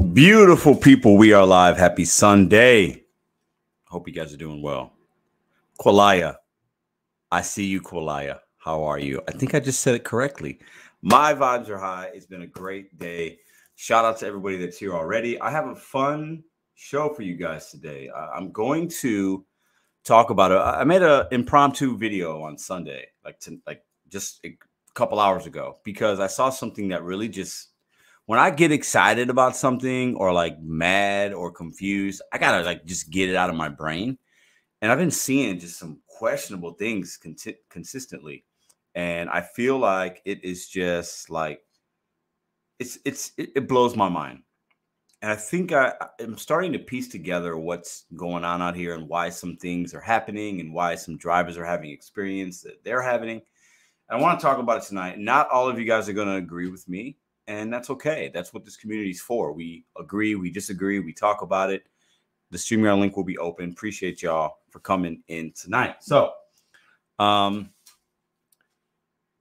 Beautiful people, we are live. Happy Sunday. Hope you guys are doing well. Qualaya, I see you, Qualaya. How are you? I think I just said it correctly. My vibes are high. It's been a great day. Shout out to everybody that's here already. I have a fun show for you guys today. Uh, I'm going to talk about it. I made an impromptu video on Sunday, like to, like just a couple hours ago, because I saw something that really just when I get excited about something or like mad or confused, I gotta like just get it out of my brain. And I've been seeing just some questionable things con- consistently, and I feel like it is just like it's it's it, it blows my mind. And I think I, I'm starting to piece together what's going on out here and why some things are happening and why some drivers are having experience that they're having. And I want to talk about it tonight. Not all of you guys are going to agree with me and that's okay. That's what this community is for. We agree, we disagree, we talk about it. The StreamYard link will be open. Appreciate y'all for coming in tonight. So, um,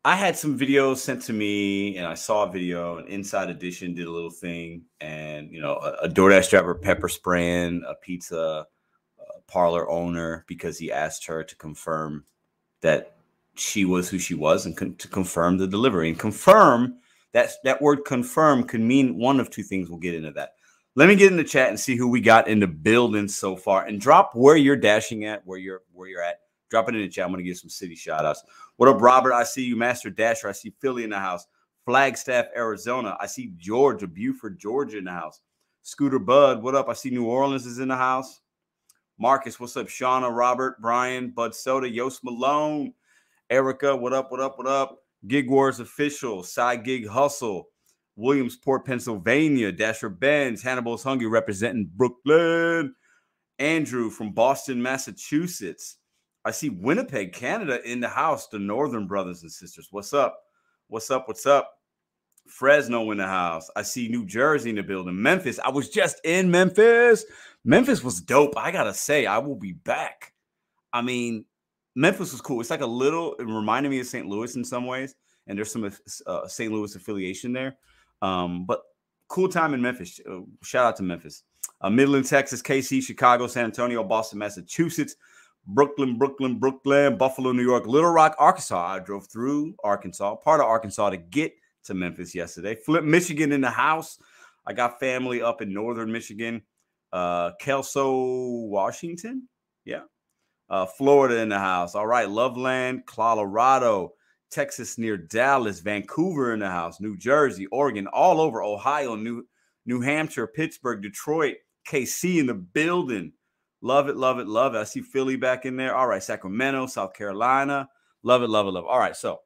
I had some videos sent to me, and I saw a video. And Inside Edition did a little thing, and you know, a, a DoorDash driver pepper spraying a pizza uh, parlor owner because he asked her to confirm that she was who she was and con- to confirm the delivery and confirm that that word confirm can mean one of two things. We'll get into that. Let me get in the chat and see who we got in the building so far, and drop where you're dashing at, where you're where you're at. Drop it in the chat. I'm gonna give some city shout outs. What up, Robert? I see you, Master Dasher. I see Philly in the house. Flagstaff, Arizona. I see Georgia, Buford, Georgia in the house. Scooter Bud, what up? I see New Orleans is in the house. Marcus, what's up? Shauna, Robert, Brian, Bud Soda, Yost Malone, Erica, what up? What up? What up? Gig Wars Official, Side Gig Hustle, Williamsport, Pennsylvania, Dasher Benz, Hannibal's Hungry representing Brooklyn, Andrew from Boston, Massachusetts. I see Winnipeg, Canada in the house, the Northern brothers and sisters. What's up? What's up? What's up? Fresno in the house. I see New Jersey in the building. Memphis. I was just in Memphis. Memphis was dope. I gotta say, I will be back. I mean, Memphis was cool. It's like a little, it reminded me of St. Louis in some ways, and there's some uh, St. Louis affiliation there. Um, but cool time in Memphis. Uh, shout out to Memphis. Uh, Midland, Texas, KC, Chicago, San Antonio, Boston, Massachusetts, Brooklyn, Brooklyn, Brooklyn, Buffalo, New York, Little Rock, Arkansas. I drove through Arkansas, part of Arkansas to get to Memphis yesterday. Flint, Michigan in the house. I got family up in northern Michigan. Uh, Kelso, Washington. Yeah, uh, Florida in the house. All right. Loveland, Colorado, Texas near Dallas, Vancouver in the house, New Jersey, Oregon, all over Ohio, New New Hampshire, Pittsburgh, Detroit, KC in the building. Love it, love it, love it. I see Philly back in there. All right, Sacramento, South Carolina. Love it, love it, love it. All right, so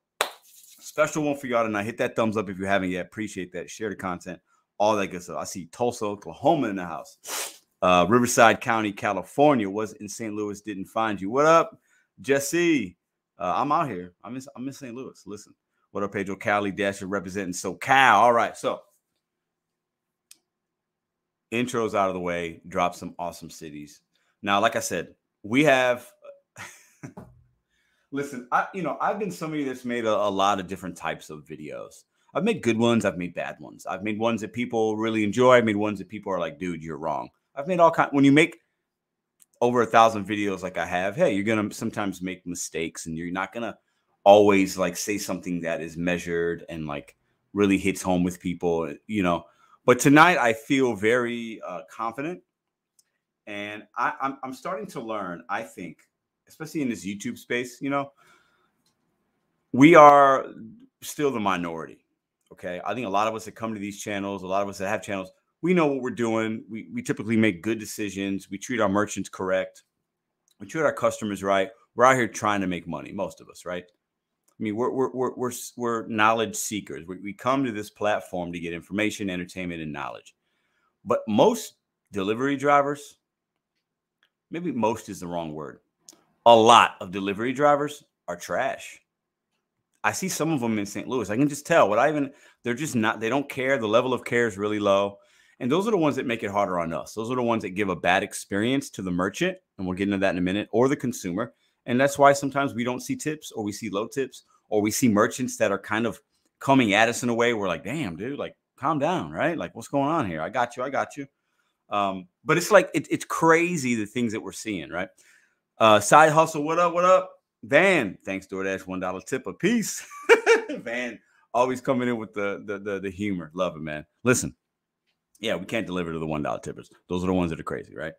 special one for y'all tonight. Hit that thumbs up if you haven't yet. Appreciate that. Share the content, all that good stuff. I see Tulsa, Oklahoma in the house. Uh, Riverside County, California was in St. Louis. Didn't find you. What up, Jesse? Uh, I'm out here. I'm in, I'm in St. Louis. Listen, what up, Pedro Cali Dasher representing SoCal. All right, so intros out of the way. Drop some awesome cities. Now, like I said, we have. listen, I you know I've been somebody that's made a, a lot of different types of videos. I've made good ones. I've made bad ones. I've made ones that people really enjoy. I've made ones that people are like, dude, you're wrong. I've made all kind. When you make over a thousand videos like I have, hey, you're gonna sometimes make mistakes, and you're not gonna always like say something that is measured and like really hits home with people, you know. But tonight I feel very uh, confident, and I, I'm I'm starting to learn. I think, especially in this YouTube space, you know, we are still the minority. Okay, I think a lot of us that come to these channels, a lot of us that have channels, we know what we're doing. We, we typically make good decisions. We treat our merchants correct. We treat our customers right. We're out here trying to make money, most of us, right? I mean, we're, we're, we're, we're, we're knowledge seekers. We, we come to this platform to get information, entertainment, and knowledge. But most delivery drivers, maybe most is the wrong word. A lot of delivery drivers are trash. I see some of them in St. Louis. I can just tell what I even, they're just not, they don't care. The level of care is really low. And those are the ones that make it harder on us. Those are the ones that give a bad experience to the merchant. And we'll get into that in a minute, or the consumer. And that's why sometimes we don't see tips or we see low tips or we see merchants that are kind of coming at us in a way we're like, damn, dude, like calm down, right? Like, what's going on here? I got you. I got you. Um, but it's like it, it's crazy the things that we're seeing, right? Uh, side hustle, what up? What up? Van, thanks DoorDash, one dollar tip a piece. Van always coming in with the, the the the humor. Love it, man. Listen, yeah, we can't deliver to the one dollar tippers. Those are the ones that are crazy, right?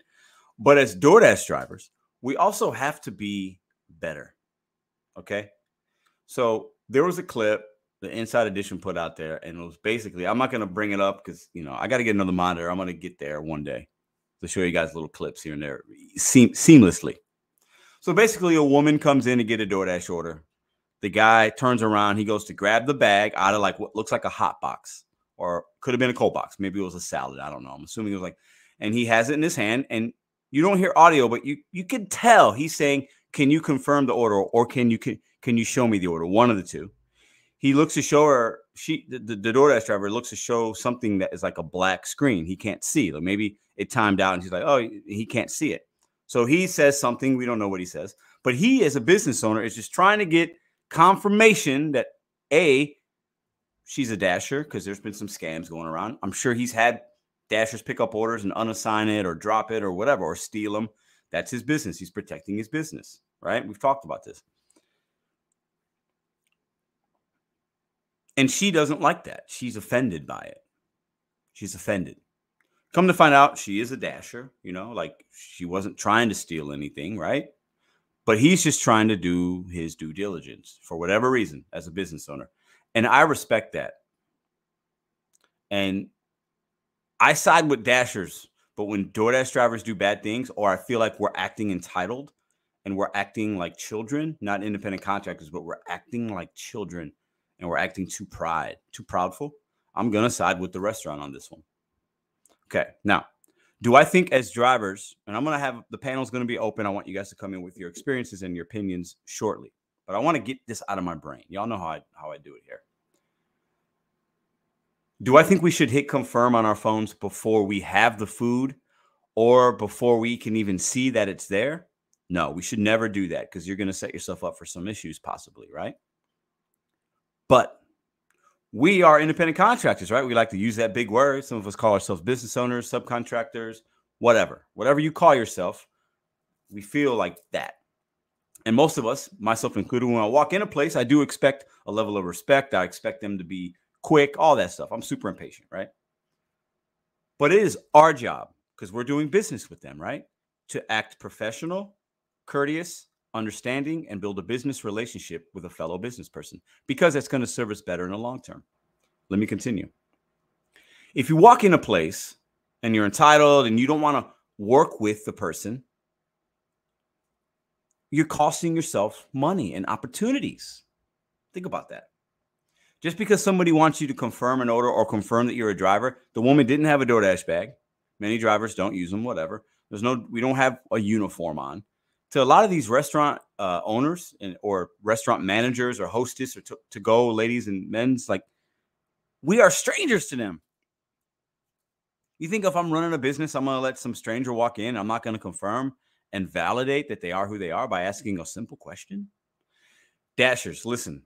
But as DoorDash drivers, we also have to be better. Okay. So there was a clip the Inside Edition put out there, and it was basically I'm not going to bring it up because you know I got to get another monitor. I'm going to get there one day to show you guys little clips here and there seam- seamlessly. So basically, a woman comes in to get a DoorDash order. The guy turns around, he goes to grab the bag out of like what looks like a hot box, or could have been a cold box. Maybe it was a salad. I don't know. I'm assuming it was like, and he has it in his hand, and you don't hear audio, but you you can tell he's saying, "Can you confirm the order, or can you can, can you show me the order?" One of the two he looks to show her she the, the, DoorDash driver looks to show something that is like a black screen. He can't see. Like maybe it timed out and she's like, oh, he can't see it. So he says something. We don't know what he says, but he, as a business owner, is just trying to get confirmation that a she's a dasher because there's been some scams going around. I'm sure he's had dashers pick up orders and unassign it or drop it or whatever or steal them. That's his business. He's protecting his business, right? We've talked about this. And she doesn't like that. She's offended by it. She's offended. Come to find out, she is a dasher, you know, like she wasn't trying to steal anything, right? But he's just trying to do his due diligence for whatever reason as a business owner. And I respect that. And I side with dashers, but when DoorDash drivers do bad things, or I feel like we're acting entitled and we're acting like children, not independent contractors, but we're acting like children and we're acting too pride, too proudful, I'm going to side with the restaurant on this one. Okay. Now, do I think as drivers, and I'm going to have the panel's going to be open. I want you guys to come in with your experiences and your opinions shortly. But I want to get this out of my brain. Y'all know how I how I do it here. Do I think we should hit confirm on our phones before we have the food or before we can even see that it's there? No, we should never do that because you're going to set yourself up for some issues possibly, right? But we are independent contractors, right? We like to use that big word. Some of us call ourselves business owners, subcontractors, whatever. Whatever you call yourself, we feel like that. And most of us, myself included, when I walk in a place, I do expect a level of respect. I expect them to be quick, all that stuff. I'm super impatient, right? But it is our job because we're doing business with them, right? To act professional, courteous, understanding, and build a business relationship with a fellow business person because that's going to serve us better in the long term. Let me continue. If you walk in a place and you're entitled and you don't want to work with the person, you're costing yourself money and opportunities. Think about that. Just because somebody wants you to confirm an order or confirm that you're a driver, the woman didn't have a DoorDash bag. Many drivers don't use them, whatever. There's no, we don't have a uniform on to a lot of these restaurant uh, owners and or restaurant managers or hostess or to, to go ladies and men's like we are strangers to them you think if i'm running a business i'm going to let some stranger walk in i'm not going to confirm and validate that they are who they are by asking a simple question dashers listen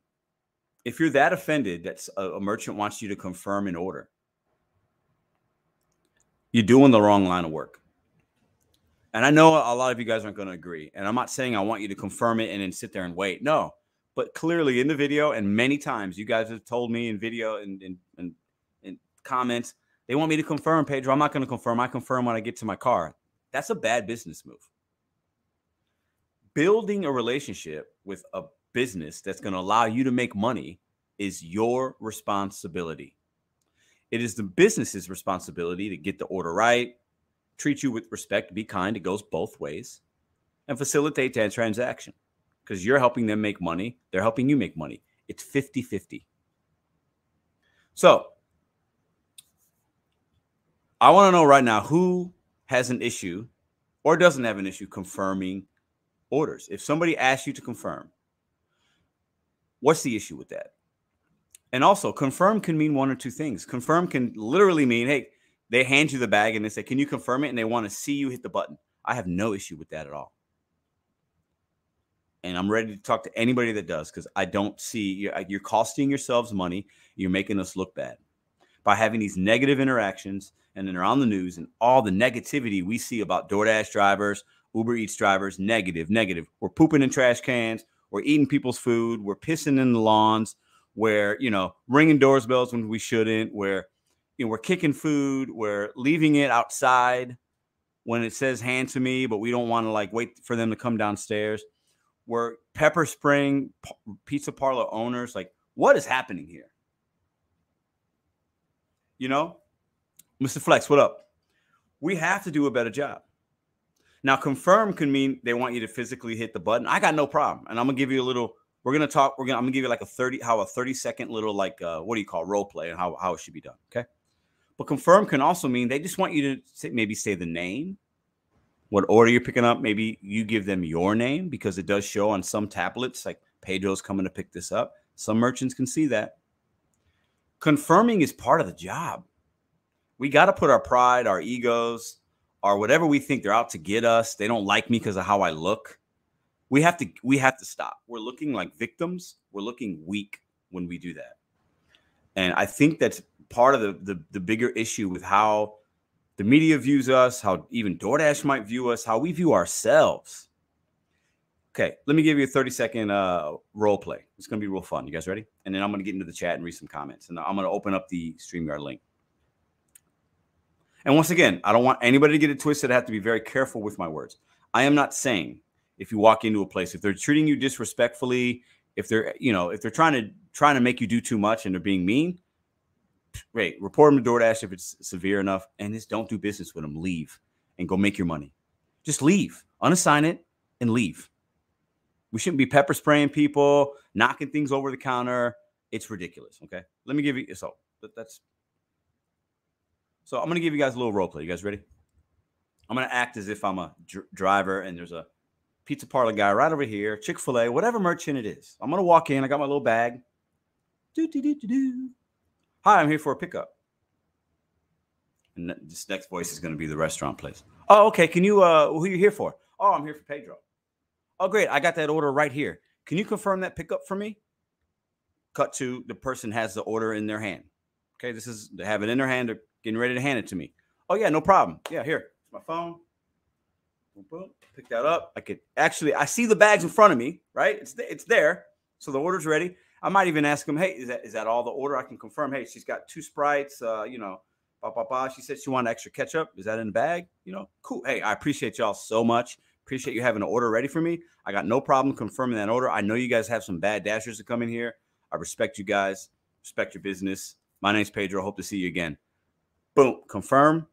if you're that offended that a, merchant wants you to confirm an order you're doing the wrong line of work and I know a lot of you guys aren't going to agree. And I'm not saying I want you to confirm it and then sit there and wait. No. But clearly in the video, and many times you guys have told me in video and in, in, in, comments, they want me to confirm, Pedro. I'm not going to confirm. I confirm when I get to my car. That's a bad business move. Building a relationship with a business that's going to allow you to make money is your responsibility. It is the business's responsibility to get the order right, treat you with respect, be kind. It goes both ways and facilitate that transaction because you're helping them make money. They're helping you make money. It's 50 50. So I want to know right now who has an issue or doesn't have an issue confirming orders. If somebody asks you to confirm, what's the issue with that? And also, confirm can mean one or two things. Confirm can literally mean, hey, they hand you the bag and they say, Can you confirm it? And they want to see you hit the button. I have no issue with that at all. And I'm ready to talk to anybody that does because I don't see you're, uh, you're costing yourselves money. You're making us look bad. by having these negative interactions and then they're on the news and all the negativity we see about DoorDash drivers, Uber Eats drivers, negative, negative. We're pooping in trash cans, we're eating people's food, we're pissing in the lawns, we're, you know, ringing doorbells when we shouldn't, we're, you know, we're kicking food, we're leaving it outside when it says hand to me, but we don't want to like wait for them to come downstairs. We're pepper spraying pizza parlor owners. Like, what is happening here? You know, Mr. Flex, what up? We have to do a better job. Now, confirm can mean they want you to physically hit the button. I got no problem. And I'm gonna give you a little, we're gonna talk, we're gonna, I'm gonna give you like a 30, how a 30 second little like uh what do you call role play and how, how it should be done. Okay. But confirm can also mean they just want you to say, maybe say the name, what order you're picking up. Maybe you give them your name because it does show on some tablets, like Pedro's coming to pick this up. Some merchants can see that. Confirming is part of the job we got to put our pride, our egos, or whatever we think they're out to get us. They don't like me because of how I look. We have to we have to stop. We're looking like victims. We're looking weak when we do that. And I think that's part of the the, the bigger issue with how the media views us, how even DoorDash might view us, how we view ourselves. Okay, let me give you a 30 second uh, role play. It's going to be real fun. You guys ready? And then I'm going to get into the chat and read some comments. And I'm going to open up the StreamYard link. And once again, I don't want anybody to get it twisted. I have to be very careful with my words. I am not saying if you walk into a place, if they're treating you disrespectfully, if they're, you know, if they're trying to trying to make you do too much and they're being mean, great. Report them to DoorDash if it's severe enough, and just don't do business with them. Leave and go make your money. Just leave, unassign it, and leave. We shouldn't be pepper spraying people, knocking things over the counter. It's ridiculous. Okay, let me give you so that's so I'm going to give you guys a little role play. You guys ready? I'm going to act as if I'm a dr- driver and there's a pizza parlor guy right over here, Chick fil A, whatever merchant it is. I'm going to walk in. I got my little bag. Do, do, do, do. Hi, I'm here for a pickup. And this next voice is going to be the restaurant place. Oh, okay. Can you, uh, who are you here for? Oh, I'm here for Pedro. Oh, great. I got that order right here. Can you confirm that pickup for me? Cut to the person has the order in their hand. Okay, this is they have it in their hand getting ready to hand it to me. Oh yeah, no problem. Yeah, here, it's my phone. Boom, boom. Pick that up. I could actually I see the bags in front of me, right? It's it's there. So the order's ready. I might even ask them, hey, is that is that all the order? I can confirm. Hey, she's got two sprites. Uh, you know, blah blah blah. She said she wanted extra ketchup. Is that in the bag? You know, cool. Hey, I appreciate y'all so much. Appreciate you having an order ready for me. I got no problem confirming that order. I know you guys have some bad dashers to come in here. I respect you guys. Respect your business. My name's Pedro. Hope to see you again. Boom, confirm,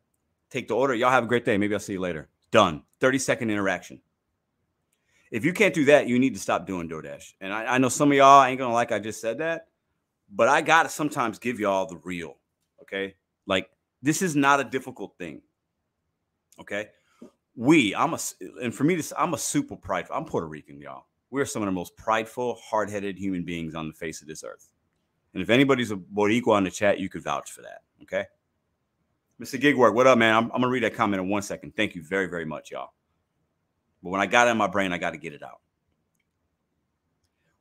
take the order. Y'all have a great day. Maybe I'll see you later. Done. 30 second interaction. If you can't do that, you need to stop doing DoorDash. And I, I know some of y'all ain't gonna like I just said that, but I gotta sometimes give y'all the real. Okay. Like this is not a difficult thing. Okay. We, I'm a, and for me, this, I'm a super prideful. I'm Puerto Rican, y'all. We're some of the most prideful, hard headed human beings on the face of this earth. And if anybody's a Boricua on the chat, you could vouch for that. Okay. Mr. Gigwork, what up, man? I'm, I'm gonna read that comment in one second. Thank you very, very much, y'all. But when I got it in my brain, I got to get it out.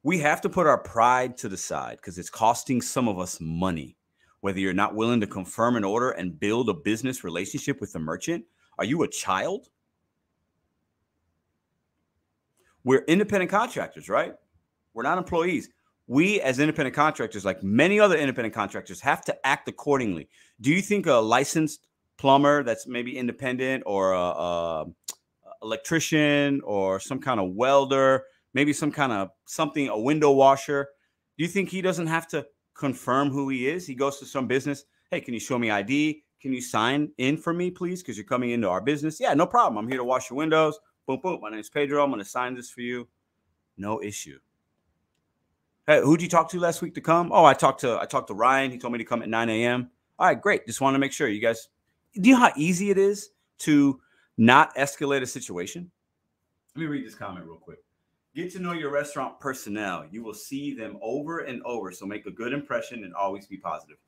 We have to put our pride to the side because it's costing some of us money. Whether you're not willing to confirm an order and build a business relationship with the merchant, are you a child? We're independent contractors, right? We're not employees we as independent contractors, like many other independent contractors, have to act accordingly. Do you think a licensed plumber that's maybe independent or a, a electrician or some kind of welder, maybe some kind of something, a window washer, do you think he doesn't have to confirm who he is? He goes to some business. Hey, can you show me ID? Can you sign in for me, please? Because you're coming into our business. Yeah, no problem. I'm here to wash your windows. Boom, boom. My name is Pedro. I'm going to sign this for you. No issue. Hey, who'd you talk to last week to come? Oh, I talked to I talked to Ryan. He told me to come at 9 a.m. All right, great. Just want to make sure you guys. Do you know how easy it is to not escalate a situation? Let me read this comment real quick. Get to know your restaurant personnel. You will see them over and over. So make a good impression and always be positive.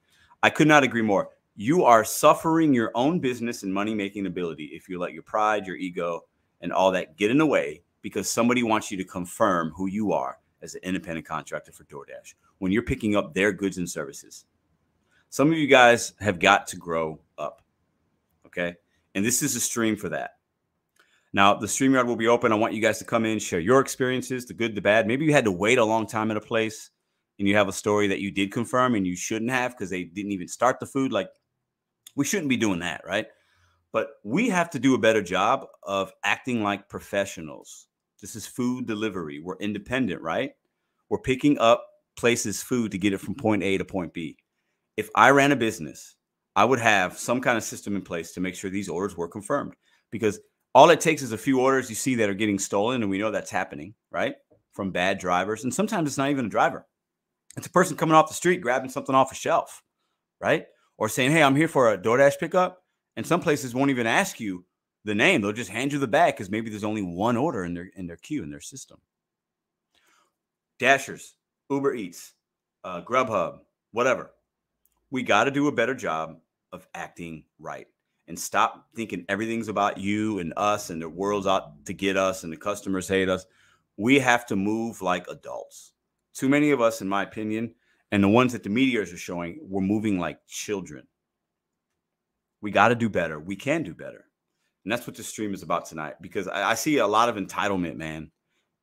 I could not agree more. You are suffering your own business and money making ability if you let your pride, your ego, and all that get in the way because somebody wants you to confirm who you are as an independent contractor for DoorDash when you're picking up their goods and services. Some of you guys have got to grow up. Okay. And this is a stream for that. Now, the StreamYard will be open. I want you guys to come in, share your experiences, the good, the bad. Maybe you had to wait a long time at a place and you have a story that you did confirm and you shouldn't have because they didn't even start the food. Like, we shouldn't be doing that, right? But we have to do a better job of acting like professionals. This is food delivery. We're independent, right? We're picking up places food to get it from point A to point B. If I ran a business, I would have some kind of system in place to make sure these orders were confirmed because all it takes is a few orders you see that are getting stolen, and we know that's happening, right? From bad drivers. And sometimes it's not even a driver, it's a person coming off the street grabbing something off a shelf, right? Or saying, Hey, I'm here for a DoorDash pickup. And some places won't even ask you the name. They'll just hand you the bag because maybe there's only one order in their in their queue in their system. Dashers, Uber Eats, uh, Grubhub, whatever. We got to do a better job of acting right and stop thinking everything's about you and us and the world's out to get us and the customers hate us. We have to move like adults. Too many of us, in my opinion, and the ones that the media are showing, we're moving like children. We got to do better. We can do better. And that's what this stream is about tonight because I, I, see a lot of entitlement, man.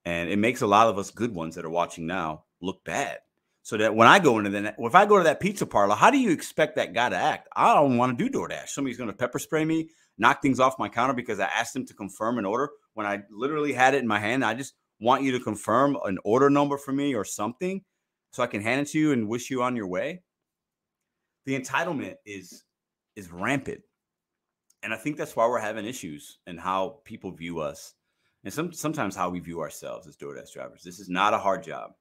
And it makes a lot of us good ones that are watching now look bad. So that when I go into that, if I go to that pizza parlor, how do you expect that guy to act? I don't want to do DoorDash. Somebody's going to pepper spray me, knock things off my counter because I asked them to confirm an order when I literally had it in my hand. I just want you to confirm an order number for me or something so I can hand it to you and wish you on your way. The entitlement is is rampant. And I think that's why we're having issues and how people view us and some, sometimes how we view ourselves as DoorDash drivers. This is not a hard job.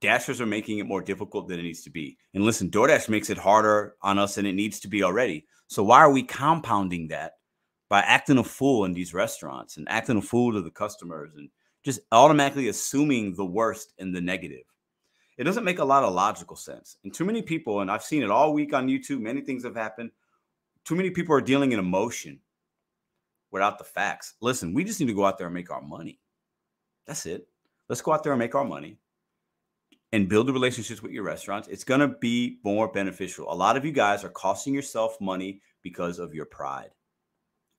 Dashers are making it more difficult than it needs to be. And listen, DoorDash makes it harder on us than it needs to be already. So why are we compounding that by acting a fool in these restaurants and acting a fool to the customers and just automatically assuming the worst and the negative? It doesn't make a lot of logical sense. And too many people, and I've seen it all week on YouTube, many things have happened too many people are dealing in emotion without the facts. Listen, we just need to go out there and make our money. That's it. Let's go out there and make our money and build the relationships with your restaurants. It's going to be more beneficial. A lot of you guys are costing yourself money because of your pride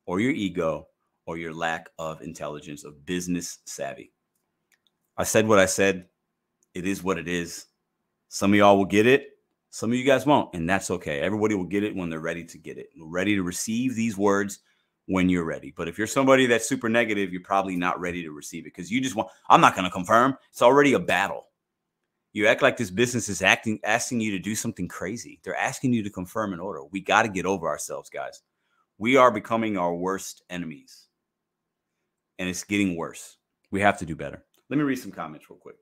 or your ego or your lack of intelligence, of business savvy. I said what I said. It is what it is. Some of y'all will get it. Some of you guys won't, and that's okay. Everybody will get it when they're ready to get it, ready to receive these words when you're ready. But if you're somebody that's super negative, you're probably not ready to receive it because you just want, I'm not going to confirm. It's already a battle. You act like this business is acting, asking you to do something crazy. They're asking you to confirm an order. We got to get over ourselves, guys. We are becoming our worst enemies, and it's getting worse. We have to do better. Let me read some comments real quick.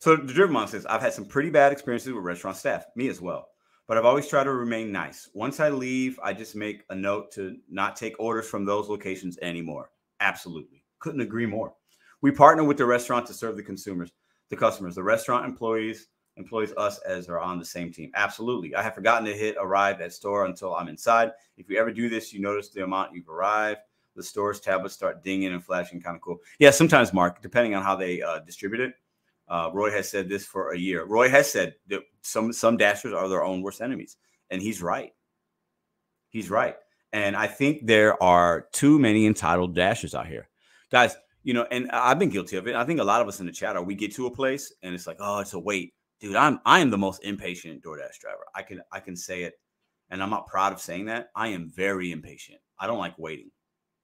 So the Driven Mom says, I've had some pretty bad experiences with restaurant staff, me as well. But I've always tried to remain nice. Once I leave, I just make a note to not take orders from those locations anymore. Absolutely. Couldn't agree more. We partner with the restaurant to serve the consumers, the customers. The restaurant employees employs us as are on the same team. Absolutely. I have forgotten to hit arrive at store until I'm inside. If you ever do this, you notice the amount you've arrived. The store's tablets start dinging and flashing, kind of cool. Yeah, sometimes, Mark, depending on how they uh, distribute it uh, Roy has said this for a year. Roy has said that some some dashers are their own worst enemies, and he's right. He's right, and I think there are too many entitled dashers out here, guys. You know, and I've been guilty of it. I think a lot of us in the chat are. We get to a place and it's like, oh, it's a wait, dude. I'm I am the most impatient DoorDash driver. I can I can say it, and I'm not proud of saying that. I am very impatient. I don't like waiting,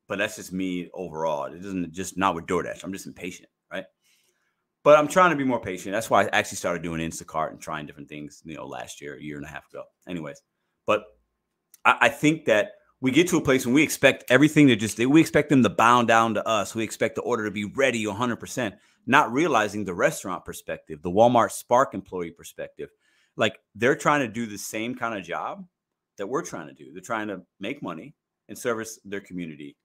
but that's just me overall. It doesn't just not with DoorDash. I'm just impatient, right? But I'm trying to be more patient. That's why I actually started doing Instacart and trying different things, you know, last year, a year and a half ago. Anyways, but I, I think that we get to a place when we expect everything to just we expect them to bound down to us. We expect the order to be ready 100%, not realizing the restaurant perspective, the Walmart Spark employee perspective. Like they're trying to do the same kind of job that we're trying to do. They're trying to make money and service their community.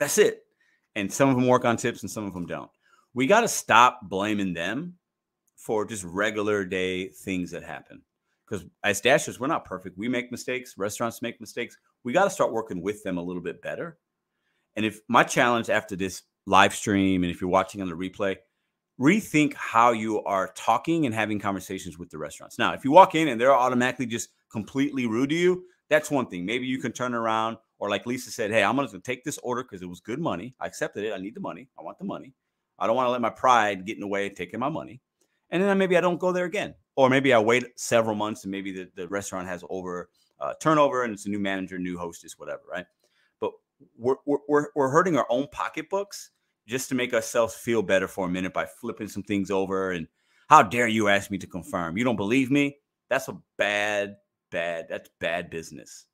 That's it. And some of them work on tips and some of them don't we got to stop blaming them for just regular day things that happen. Because as dashers, we're not perfect. We make mistakes. Restaurants make mistakes. We got to start working with them a little bit better. And if my challenge after this live stream, and if you're watching on the replay, rethink how you are talking and having conversations with the restaurants. Now, if you walk in and they're automatically just completely rude to you, that's one thing. Maybe you can turn around or like Lisa said, hey, I'm going to take this order because it was good money. I accepted it. I need the money. I want the money. I don't want to let my pride get in the way of taking my money. And then maybe I don't go there again. Or maybe I wait several months and maybe the, the restaurant has over uh, turnover and it's a new manager, new hostess, whatever, right? But we're, we're, we're hurting our own pocketbooks just to make ourselves feel better for a minute by flipping some things over. And how dare you ask me to confirm? You don't believe me? That's a bad, bad, that's bad business.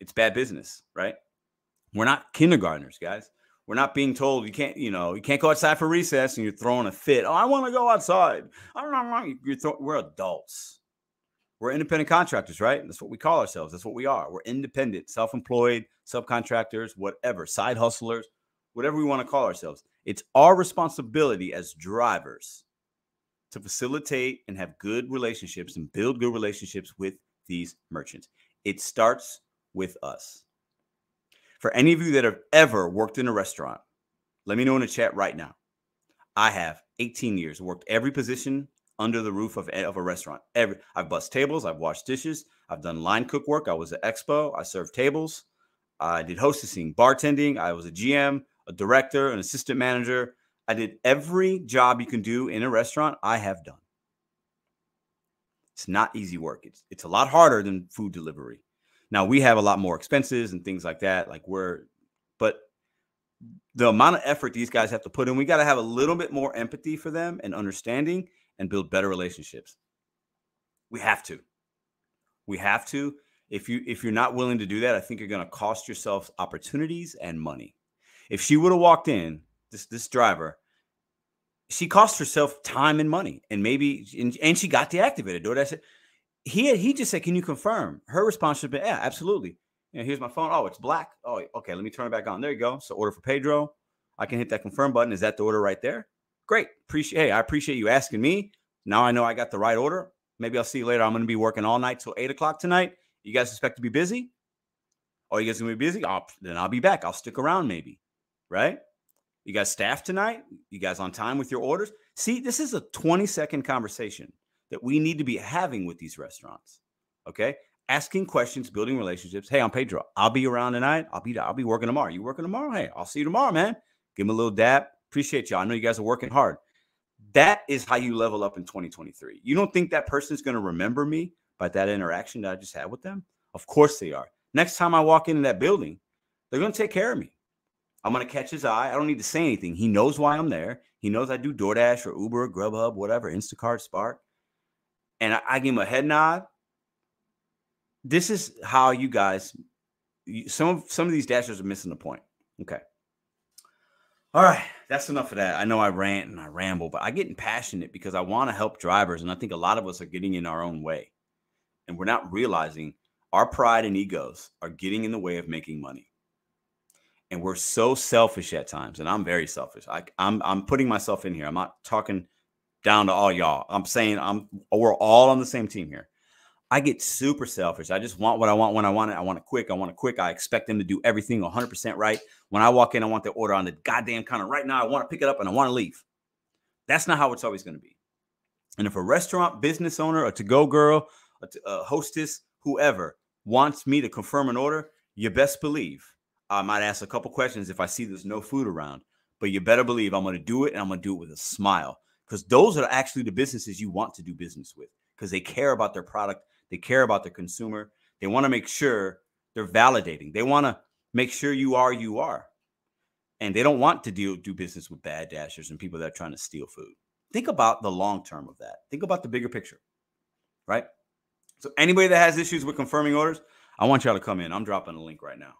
It's bad business, right? We're not kindergartners, guys. We're not being told you can't, you know, you can't go outside for recess and you're throwing a fit. Oh, I want to go outside. I don't know. You're we're adults. We're independent contractors, right? That's what we call ourselves. That's what we are. We're independent, self employed, subcontractors, whatever, side hustlers whatever we want to call ourselves. It's our responsibility as drivers to facilitate and have good relationships and build good relationships with these merchants. It starts with us. For any of you that have ever worked in a restaurant, let me know in the chat right now. I have 18 years, worked every position under the roof of, of a restaurant. Every I've bussed tables, I've washed dishes, I've done line cook work. I was at Expo, I served tables, I did hostessing, bartending, I was a GM, a director, an assistant manager. I did every job you can do in a restaurant, I have done. It's not easy work. It's it's a lot harder than food delivery. Now we have a lot more expenses and things like that. Like we're, but the amount of effort these guys have to put in, we got to have a little bit more empathy for them and understanding and build better relationships. We have to. We have to. If you if you're not willing to do that, I think you're going to cost yourself opportunities and money. If she would have walked in, this this driver, she cost herself time and money, and maybe and, and she got deactivated. I he he just said, "Can you confirm?" Her response should be, "Yeah, absolutely." You know, here's my phone. Oh, it's black. Oh, okay. Let me turn it back on. There you go. So order for Pedro. I can hit that confirm button. Is that the order right there? Great. Appreciate. Hey, I appreciate you asking me. Now I know I got the right order. Maybe I'll see you later. I'm going to be working all night till eight o'clock tonight. You guys expect to be busy? Oh, you guys gonna be busy? Oh, then I'll be back. I'll stick around maybe right? You guys staff tonight? You guys on time with your orders? See, this is a 20 second conversation that we need to be having with these restaurants. Okay. Asking questions, building relationships. Hey, I'm Pedro. I'll be around tonight. I'll be I'll be working tomorrow. You working tomorrow? Hey, I'll see you tomorrow, man. Give them a little dap. Appreciate y'all. I know you guys are working hard. That is how you level up in 2023. You don't think that person's going to remember me by that interaction that I just had with them? Of course they are. Next time I walk into that building, they're going to take care of me. I'm gonna catch his eye. I don't need to say anything. He knows why I'm there. He knows I do DoorDash or Uber, Grubhub, whatever, Instacart, Spark, and I, I, give him a head nod. This is how you guys. Some of some of these dashers are missing the point. Okay. All right, that's enough of that. I know I rant and I ramble, but I get passionate because I want to help drivers, and I think a lot of us are getting in our own way, and we're not realizing our pride and egos are getting in the way of making money and we're so selfish at times and i'm very selfish I, I'm, I'm putting myself in here i'm not talking down to all y'all. I'm saying i'm we're all on the same team here. I get super selfish. I just want what i want when i want it. I want it quick. I want it quick. I expect them to do everything 100% right. When i walk in i want the order on the goddamn counter right now. I want to pick it up and i want to leave. That's not how it's always going to be. And if a restaurant business owner a to-go girl a, a hostess whoever wants me to confirm an order you best believe I might ask a couple questions if I see there's no food around. But you better believe I'm going to do it and I'm going to do it with a smile because those are actually the businesses you want to do business with because they care about their product, they care about their consumer, they want to make sure they're validating, they want to make sure you are you are, and they don't want to do do business with bad dashers and people that are trying to steal food. Think about the long term of that. Think about the bigger picture, right? So anybody that has issues with confirming orders, I want y'all to come in. I'm dropping a link right now.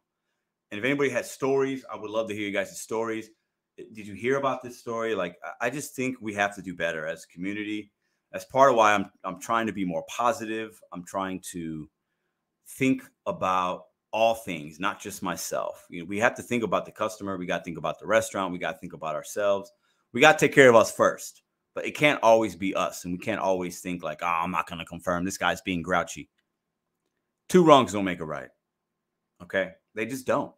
And if anybody has stories, I would love to hear you guys' stories. Eh, did you hear about this story? Like, I just think we have to do better as a community. That's part of why I'm I'm trying to be more positive. I'm trying to think about all things, not just myself. You know, we have to think about the customer. We got to think about the restaurant. We got to think about ourselves. We got to take care of us first. But it can't always be us, and we can't always think like, "Oh, I'm not going to confirm this guy's being grouchy." Two wrongs don't make a right. Okay, they just don't.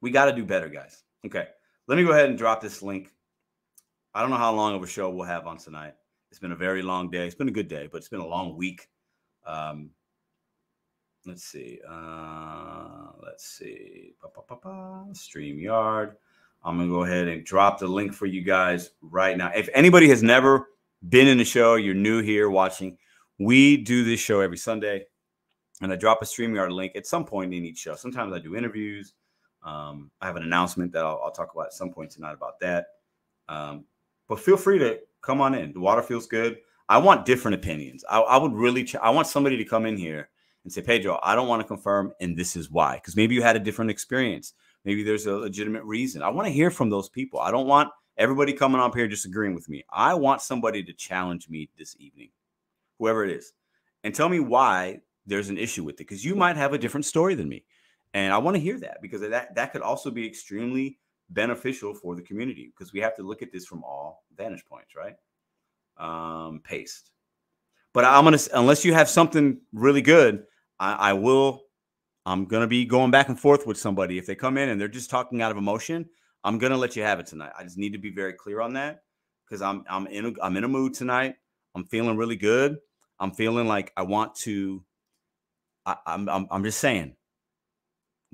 We got to do better, guys. Okay. Let me go ahead and drop this link. I don't know how long of a show we'll have on tonight. It's been a very long day. It's been a good day, but it's been a long week. Um, let's see. Uh, let's see. StreamYard. I'm gonna go ahead and drop the link for you guys right now. If anybody has never been in the show, you're new here watching. We do this show every Sunday, and I drop a StreamYard link at some point in each show. Sometimes I do interviews. Um, I have an announcement that I'll, I'll, talk about at some point tonight about that. Um, but feel free to come on in. The water feels good. I want different opinions. I, I would really, ch- I want somebody to come in here and say, Pedro, I don't want to confirm, and this is why. Because maybe you had a different experience. Maybe there's a legitimate reason. I want to hear from those people. I don't want everybody coming up here disagreeing with me. I want somebody to challenge me this evening, whoever it is, and tell me why there's an issue with it. Because you might have a different story than me. And I want to hear that because that, that could also be extremely beneficial for the community because we have to look at this from all vantage points, right? Um, paste. But I'm gonna unless you have something really good, I, I will. I'm gonna be going back and forth with somebody. If they come in and they're just talking out of emotion, I'm gonna let you have it tonight. I just need to be very clear on that because I'm I'm in a, I'm in a mood tonight. I'm feeling really good. I'm feeling like I want to. I, I'm, I'm I'm just saying.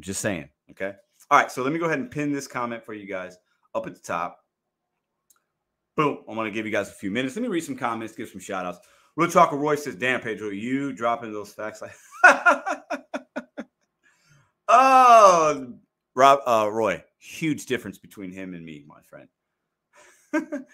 Just saying. Okay. All right. So let me go ahead and pin this comment for you guys up at the top. Boom. I'm going to give you guys a few minutes. Let me read some comments, give some shout outs. Real Talker Roy says, Damn, Pedro, you dropping those facts like. oh, Rob, uh, Roy, huge difference between him and me, my friend.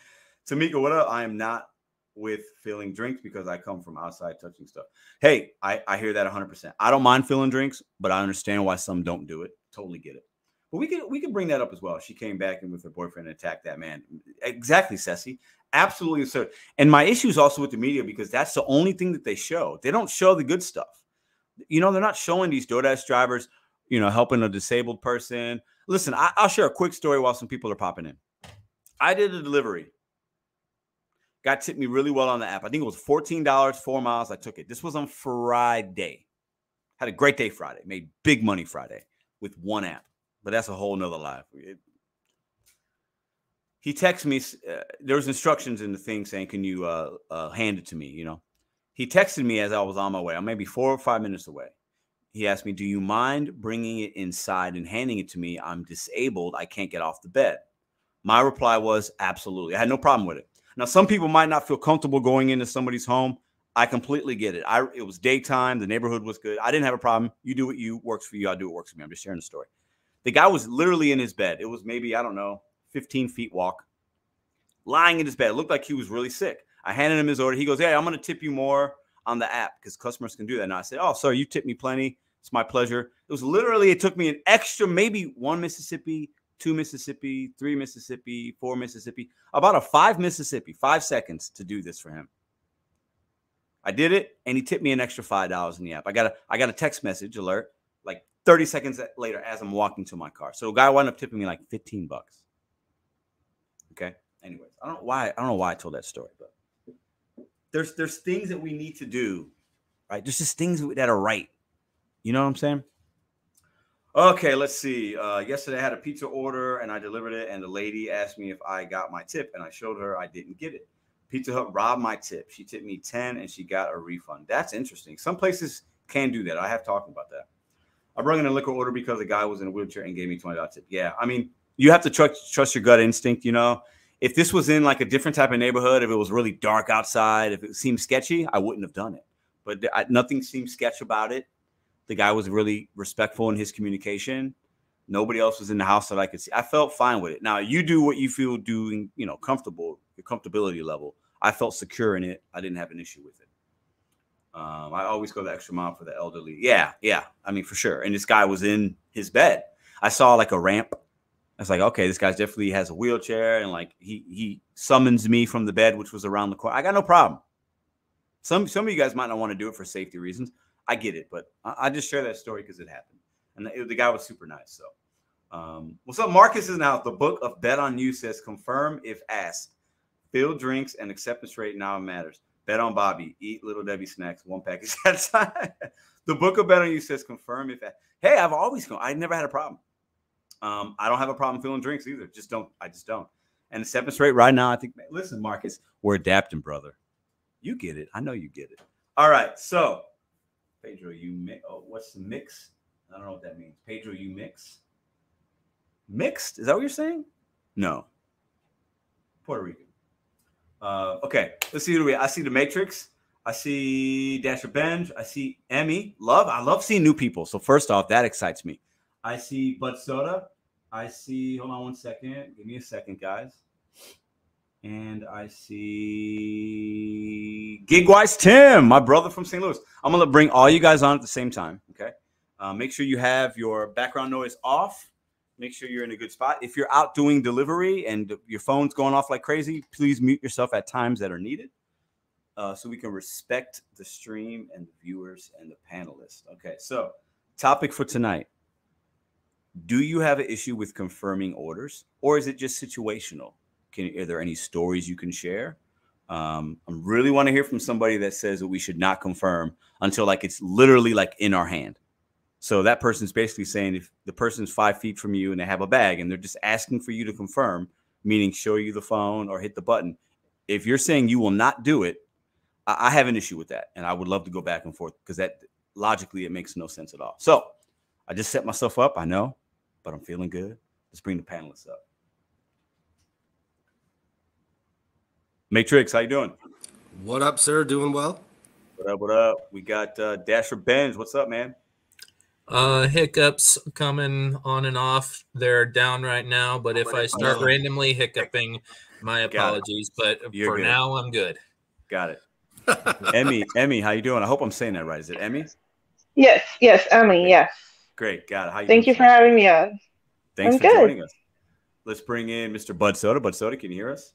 Tamika, what up? I am not with filling drinks because I come from outside touching stuff. Hey, I, I hear that 100%. I don't mind filling drinks, but I understand why some don't do it. Totally get it. But we could we could bring that up as well. She came back and with her boyfriend and attacked that man. Exactly, Ceci. Absolutely absurd. And my issue is also with the media because that's the only thing that they show. They don't show the good stuff. You know, they're not showing these DoorDash drivers, you know, helping a disabled person. Listen, I, I'll share a quick story while some people are popping in. I did a delivery. Got tipped me really well on the app. I think it was $14, four miles. I took it. This was on Friday. Had a great day Friday. Made big money Friday with one app but that's a whole nother life. It, he texted me. Uh, there was instructions in the thing saying, "Can you uh, uh, hand it to me?" You know, he texted me as I was on my way. I'm maybe four or five minutes away. He asked me, "Do you mind bringing it inside and handing it to me? I'm disabled. I can't get off the bed." My reply was, "Absolutely. I had no problem with it." Now, some people might not feel comfortable going into somebody's home. I completely get it. I it was daytime. The neighborhood was good. I didn't have a problem. You do what you works for you. I do what works for me. I'm just sharing the story. The guy was literally in his bed. It was maybe, I don't know, 15 feet walk, lying in his bed. It looked like he was really sick. I handed him his order. He goes, Hey, I'm to tip you more on the app because customers can do that. And I said, Oh, sir, you tipped me plenty. It's my pleasure. It was literally, it took me an extra, maybe one Mississippi, two Mississippi, three Mississippi, four Mississippi, about a five Mississippi, five seconds to do this for him. I did it, and he tipped me an extra five dollars in the app. I got a I got a text message alert like 30 seconds later as I'm walking to my car. So the guy wound up tipping me like 15 bucks. Okay. Anyways, I don't know why I don't know why I told that story, but there's there's things that we need to do, right? There's just things that are right. You know what I'm saying? Okay, let's see. Uh, yesterday I had a pizza order and I delivered it, and the lady asked me if I got my tip, and I showed her I didn't get it. Pizza Hut robbed my tip. She tipped me 10 and she got a refund. That's interesting. Some places can do that. I have talked about that. I brought in a liquor order because the guy was in a wheelchair and gave me twenty dollars tip. Yeah, I mean, you have to trust trust your gut instinct. You know, if this was in like a different type of neighborhood, if it was really dark outside, if it seemed sketchy, I wouldn't have done it. But I, nothing seemed sketch about it. The guy was really respectful in his communication. Nobody else was in the house that I could see. I felt fine with it. Now you do what you feel doing, you know, comfortable, your comfortability level. I felt secure in it. I didn't have an issue with it. Um, I always go the extra mile for the elderly. Yeah, yeah. I mean, for sure. And this guy was in his bed. I saw like a ramp. I was like, okay, this guy definitely has a wheelchair, and like he he summons me from the bed, which was around the corner. I got no problem. Some some of you guys might not want to do it for safety reasons. I get it, but I, I just share that story because it happened, and the, the, guy was super nice. So, um, what's up? Marcus is now the book of Bet on You says confirm if asked. Field drinks and acceptance rate now matters. Bet on Bobby. Eat Little Debbie snacks. One package at a time. the book of Bet on You says confirm if. Hey, I've always gone. I never had a problem. Um, I don't have a problem filling drinks either. Just don't. I just don't. and acceptance rate right now. I think. Listen, Marcus, we're adapting, brother. You get it. I know you get it. All right. So, Pedro, you mix. Oh, what's the mix? I don't know what that means. Pedro, you mix. Mixed? Is that what you're saying? No. Puerto Rican. Uh, okay, let's see who we. I see the Matrix. I see Dasher Benj. I see Emmy. Love. I love seeing new people. So first off, that excites me. I see Bud Soda. I see. Hold on one second. Give me a second, guys. And I see Gigwise Tim, my brother from St. Louis. I'm gonna bring all you guys on at the same time. Okay. Uh, make sure you have your background noise off make sure you're in a good spot. If you're out doing delivery and your phone's going off like crazy, please mute yourself at times that are needed uh, so we can respect the stream and the viewers and the panelists. Okay, so topic for tonight Do you have an issue with confirming orders or is it just situational? Can, are there any stories you can share? Um, I really want to hear from somebody that says that we should not confirm until like it's literally like in our hand. So that person's basically saying if the person's five feet from you and they have a bag and they're just asking for you to confirm, meaning show you the phone or hit the button. If you're saying you will not do it, I, I have an issue with that. And I would love to go back and forth because that logically it makes no sense at all. So I just set myself up. I know, but I'm feeling good. Let's bring the panelists up. Matrix, how you doing? What up, sir? Doing well. What up? What up? We got uh, Dasher Benz. What's up, man? Uh, hiccups coming on and off. They're down right now, but if I start randomly hiccuping, my apologies. But You're for good. now, I'm good. Got it. Emmy, Emmy, how you doing? I hope I'm saying that right. Is it Emmy? Yes, yes, Emmy, yes. Great, got it. How you Thank you for having me on. Thanks I'm for good. joining us. Let's bring in Mr. Bud Soda. Bud Soda, can you hear us?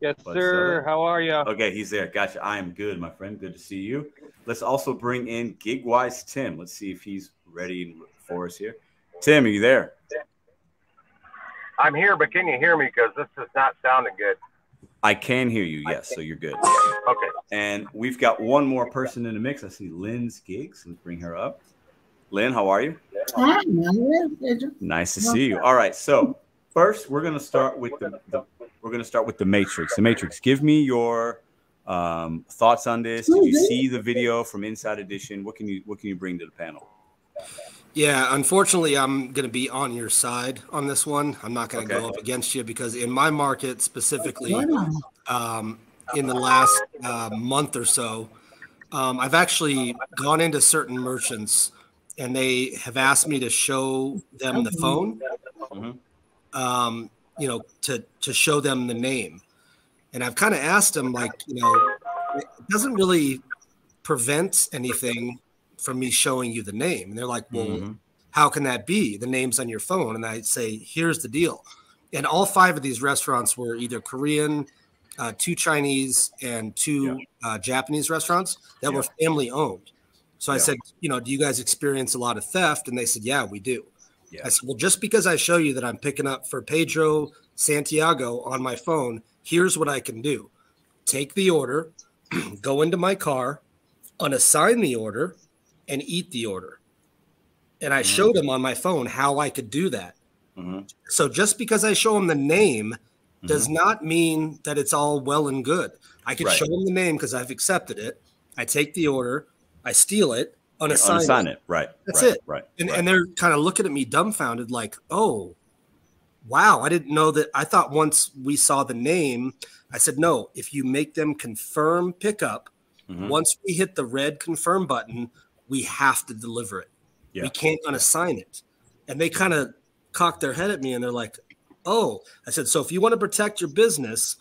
Yes, but, sir. Uh, How are you? Okay, he's there. Gotcha. I am good, my friend. Good to see you. Let's also bring in Gigwise Tim. Let's see if he's ready for us here. Tim, are you there? I'm here, but can you hear me? Because this is not sounding good. I can hear you. Yes, so you're good. Okay. And we've got one more person in the mix. I see Lynn's gigs. Let's bring her up. Lynn, how are you? Hi, nice to see you. All right. So first, we're going to start with the, the we're going to start with the Matrix. The Matrix. Give me your um, thoughts on this. Did you see the video from Inside Edition? What can you What can you bring to the panel? Yeah, unfortunately, I'm going to be on your side on this one. I'm not going to okay. go up against you because in my market specifically, um, in the last uh, month or so, um, I've actually gone into certain merchants and they have asked me to show them the phone. Mm-hmm. Um, you know, to to show them the name. And I've kind of asked them, like, you know, it doesn't really prevent anything from me showing you the name. And they're like, well, mm-hmm. how can that be? The name's on your phone. And I say, here's the deal. And all five of these restaurants were either Korean, uh, two Chinese, and two yeah. uh, Japanese restaurants that yeah. were family owned. So yeah. I said, you know, do you guys experience a lot of theft? And they said, yeah, we do. Yeah. I said, well, just because I show you that I'm picking up for Pedro Santiago on my phone, here's what I can do take the order, go into my car, unassign the order, and eat the order. And I mm-hmm. showed him on my phone how I could do that. Mm-hmm. So just because I show him the name mm-hmm. does not mean that it's all well and good. I can right. show him the name because I've accepted it. I take the order, I steal it, it. it. Right. That's right. it. Right. And, right. and they're kind of looking at me dumbfounded, like, oh, wow, I didn't know that. I thought once we saw the name, I said, no, if you make them confirm pickup, mm-hmm. once we hit the red confirm button, we have to deliver it. Yeah. We can't unassign it. And they kind of cocked their head at me and they're like, oh, I said, so if you want to protect your business,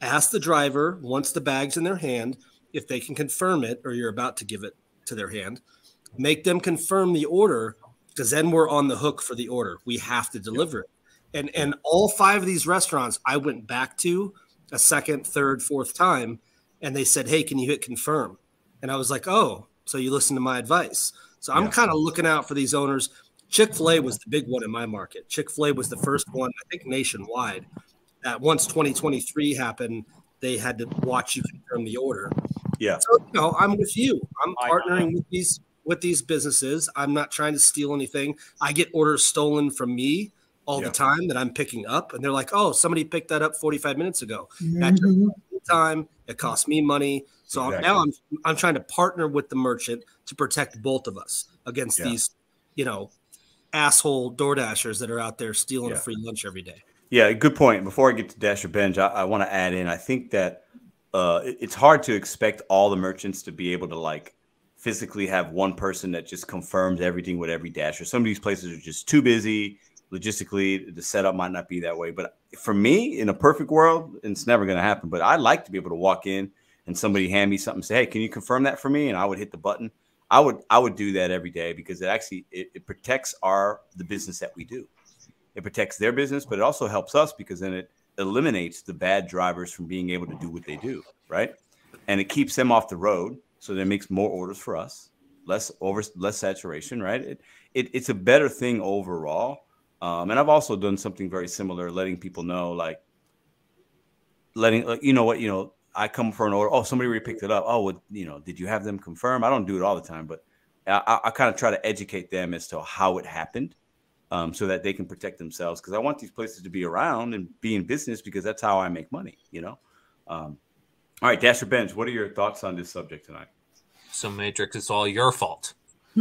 ask the driver once the bag's in their hand if they can confirm it or you're about to give it to their hand. Make them confirm the order because then we're on the hook for the order. We have to deliver it. And and all five of these restaurants I went back to a second, third, fourth time, and they said, "Hey, can you hit confirm?" And I was like, "Oh, so you listen to my advice." So I'm yeah. kind of looking out for these owners. Chick Fil A was the big one in my market. Chick Fil A was the first one, I think, nationwide. That once 2023 happened, they had to watch you confirm the order. Yeah. So you know, I'm with you. I'm partnering with these with these businesses. I'm not trying to steal anything. I get orders stolen from me all yeah. the time that I'm picking up, and they're like, "Oh, somebody picked that up 45 minutes ago." Mm-hmm. time. It costs me money. So exactly. now I'm I'm trying to partner with the merchant to protect both of us against yeah. these, you know, asshole DoorDashers that are out there stealing yeah. a free lunch every day. Yeah, good point. Before I get to Dasher Bench, I, I want to add in. I think that uh, it's hard to expect all the merchants to be able to like physically have one person that just confirms everything with every dasher. Some of these places are just too busy logistically. The setup might not be that way. But for me, in a perfect world, it's never going to happen. But I like to be able to walk in and somebody hand me something, say, "Hey, can you confirm that for me?" And I would hit the button. I would I would do that every day because it actually it, it protects our the business that we do. It protects their business, but it also helps us because then it eliminates the bad drivers from being able to do what they do, right? And it keeps them off the road, so that makes more orders for us, less over less saturation, right? It, it it's a better thing overall. Um, and I've also done something very similar, letting people know, like letting you know what you know. I come for an order. Oh, somebody already picked it up. Oh, well, you know, did you have them confirm? I don't do it all the time, but I, I kind of try to educate them as to how it happened um, so that they can protect themselves. Because I want these places to be around and be in business because that's how I make money. You know. Um, all right, Dasher Bench, what are your thoughts on this subject tonight? So Matrix, it's all your fault.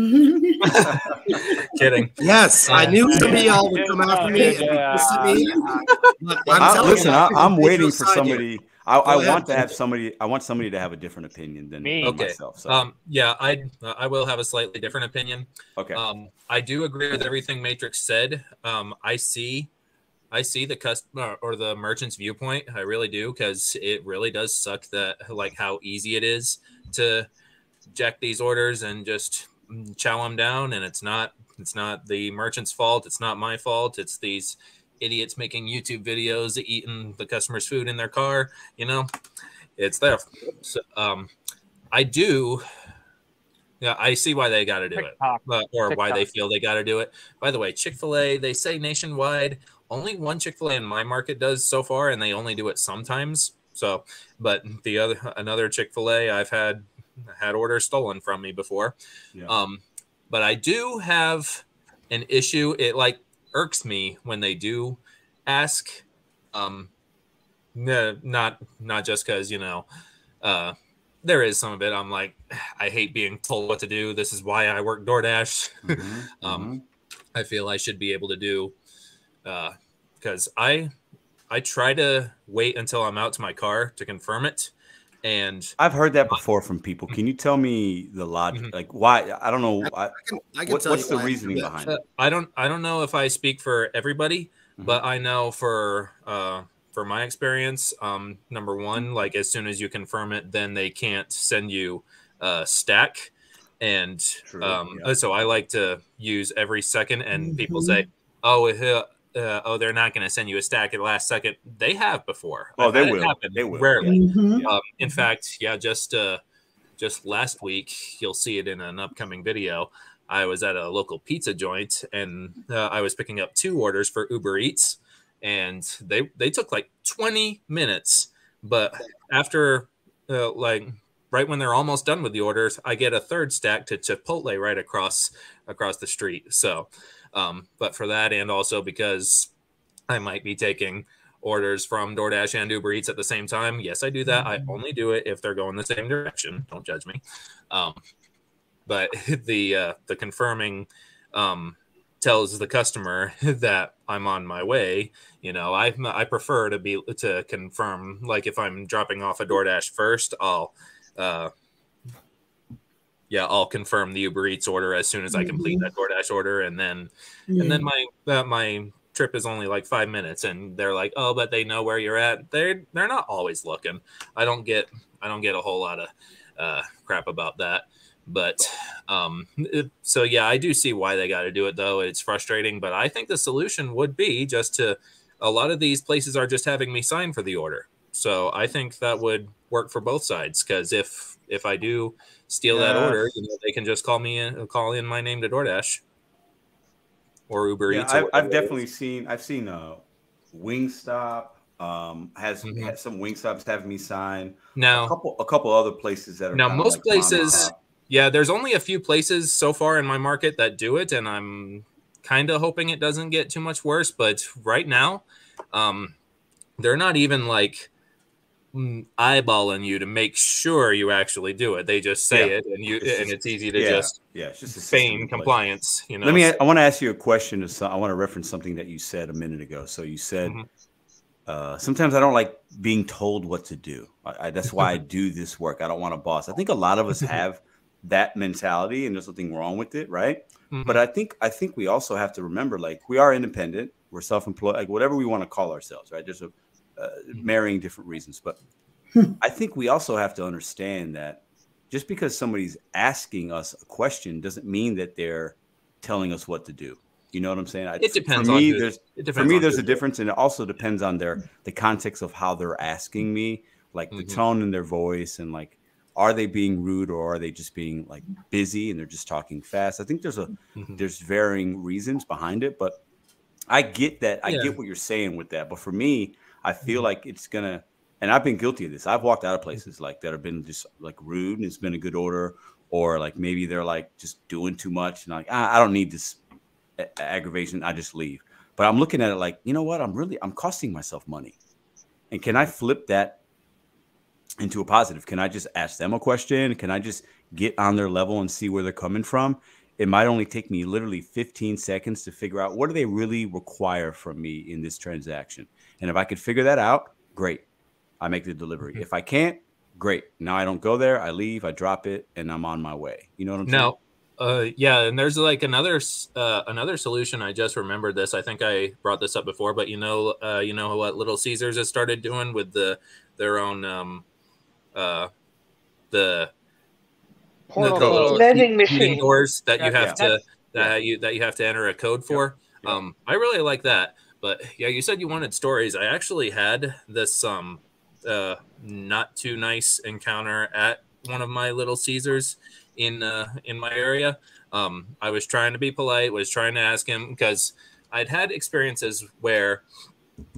Kidding. Yes, I knew some of y'all would come after me. Yeah. me. I, listen, I, am waiting for somebody. I, I want to have somebody. I want somebody to have a different opinion than me okay. myself. So. Um, yeah, I I will have a slightly different opinion. Okay. Um, I do agree with everything Matrix said. Um, I see, I see the customer or the merchant's viewpoint. I really do because it really does suck that like how easy it is to jack these orders and just chow them down. And it's not it's not the merchant's fault. It's not my fault. It's these idiots making YouTube videos, eating the customer's food in their car. You know, it's there. So, um, I do. Yeah, I see why they got to do TikTok. it, uh, or TikTok. why they feel they got to do it. By the way, Chick Fil A, they say nationwide. Only one Chick Fil A in my market does so far, and they only do it sometimes. So, but the other another Chick Fil A, I've had had orders stolen from me before. Yeah. Um, but I do have an issue. It like irks me when they do ask um no, not not just because you know uh there is some of it i'm like i hate being told what to do this is why i work doordash mm-hmm, um mm-hmm. i feel i should be able to do uh because i i try to wait until i'm out to my car to confirm it and I've heard that before from people. Can you tell me the logic? Mm-hmm. Like why? I don't know. I, I can, I can what, what's the reasoning behind uh, it? I don't. I don't know if I speak for everybody, mm-hmm. but I know for uh, for my experience, um, number one, like as soon as you confirm it, then they can't send you a stack, and True, um, yeah. so I like to use every second. And mm-hmm. people say, "Oh, uh, oh, they're not going to send you a stack at the last second. They have before. Oh, they will. They will. Rarely. Mm-hmm. Um, in fact, yeah, just uh, just last week, you'll see it in an upcoming video. I was at a local pizza joint and uh, I was picking up two orders for Uber Eats, and they they took like 20 minutes. But after uh, like right when they're almost done with the orders, I get a third stack to Chipotle right across across the street. So um, but for that, and also because I might be taking orders from DoorDash and Uber Eats at the same time, yes, I do that. I mm-hmm. only do it if they're going the same direction. Don't judge me. Um, but the uh, the confirming um, tells the customer that I'm on my way. You know, I I prefer to be to confirm. Like if I'm dropping off a DoorDash first, I'll uh, yeah, I'll confirm the Uber Eats order as soon as I complete mm-hmm. that DoorDash order, and then yeah. and then my uh, my trip is only like five minutes, and they're like, oh, but they know where you're at. They're they're not always looking. I don't get I don't get a whole lot of uh, crap about that, but um, it, so yeah, I do see why they got to do it though. It's frustrating, but I think the solution would be just to a lot of these places are just having me sign for the order. So I think that would work for both sides because if if I do steal yeah. that order, you know, they can just call me in, call in my name to DoorDash or Uber yeah, Eats. I've, I've definitely seen I've seen uh, Wingstop um, has, mm-hmm. has some Wingstops have me sign. Now a couple a couple other places that are now most like places. Yeah, there's only a few places so far in my market that do it, and I'm kind of hoping it doesn't get too much worse. But right now, um, they're not even like eyeballing you to make sure you actually do it. They just say Yeah. it, and you It's and just- it's easy to yeah, just yeah, it's just feign system in place. compliance. You know. Let me. I want to ask you a question. I want to reference something that you said a minute ago. So you said, Mhm. uh, sometimes I don't like being told what to do. I, I, that's why I do this work. I don't want a boss. I think a lot of us have that mentality, and there's nothing wrong with it, right? Mhm. But I think I think we also have to remember, like, we are independent. We're self-employed, like whatever we want to call ourselves, right? There's a uh, marrying different reasons, but I think we also have to understand that just because somebody's asking us a question doesn't mean that they're telling us what to do. You know what I'm saying? I, It depends For on me, who- there's it for me on there's a difference, and it also depends on their the context of how they're asking me, like the Mhm. tone in their voice, and like are they being rude or are they just being like busy and they're just talking fast? I think there's a Mhm. there's varying reasons behind it, but I get that. I Yeah. get what you're saying with that. But for me, I feel Mhm. like it's gonna, and I've been guilty of this. I've walked out of places like that have been just like rude and it's been a good order, or like maybe they're like just doing too much and like ah, I don't need this aggravation. I just leave. But I'm looking at it like, you know what? I'm really I'm costing myself money, and can I flip that into a positive? Can I just ask them a question? Can I just get on their level and see where they're coming from? It might only take me literally 15 seconds to figure out what do they really require from me in this transaction. And if I could figure that out, great. I make the delivery. If I can't, great. Now I don't go there. I leave, I drop it, and I'm on my way. You know what I'm saying? No. Uh, yeah, and there's like another uh, another solution. I just remembered this. I think I brought this up before, but you know, uh, you know what Little Caesars has started doing with the their own um, uh, the Portal the- code. Vending machine. doors that you have yeah. to that you that you have to enter a code for. yeah. Um, I really like that. But yeah, you said you wanted stories. I actually had this um uh not too nice encounter at one of my Little Caesars in uh in my area. Um, I was trying to be polite, was trying to ask him because I'd had experiences where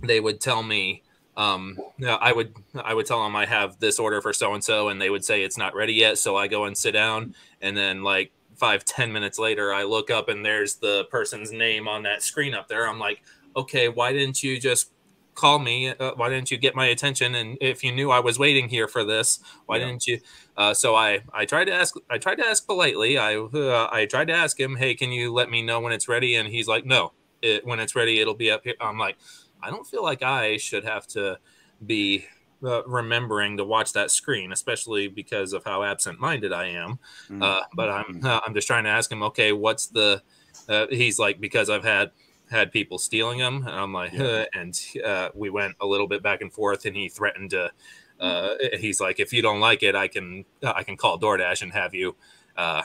they would tell me um i would i would tell them i have this order for so and so and they would say it's not ready yet so i go and sit down and then like five ten minutes later i look up and there's the person's name on that screen up there i'm like okay why didn't you just call me uh, why didn't you get my attention and if you knew i was waiting here for this why Yeah. didn't you uh, so i i tried to ask i tried to ask politely i uh, i tried to ask him hey can you let me know when it's ready and he's like no it, when it's ready it'll be up here i'm like I don't feel like I should have to be uh, remembering to watch that screen, especially because of how absent-minded I am. Mm. Uh, but I'm uh, I'm just trying to ask him, okay, what's the? Uh, he's like because I've had had people stealing them, and I'm like, Yeah. uh, and uh, we went a little bit back and forth, and he threatened to. Uh, he's like, if you don't like it, I can I can call DoorDash and have you, uh,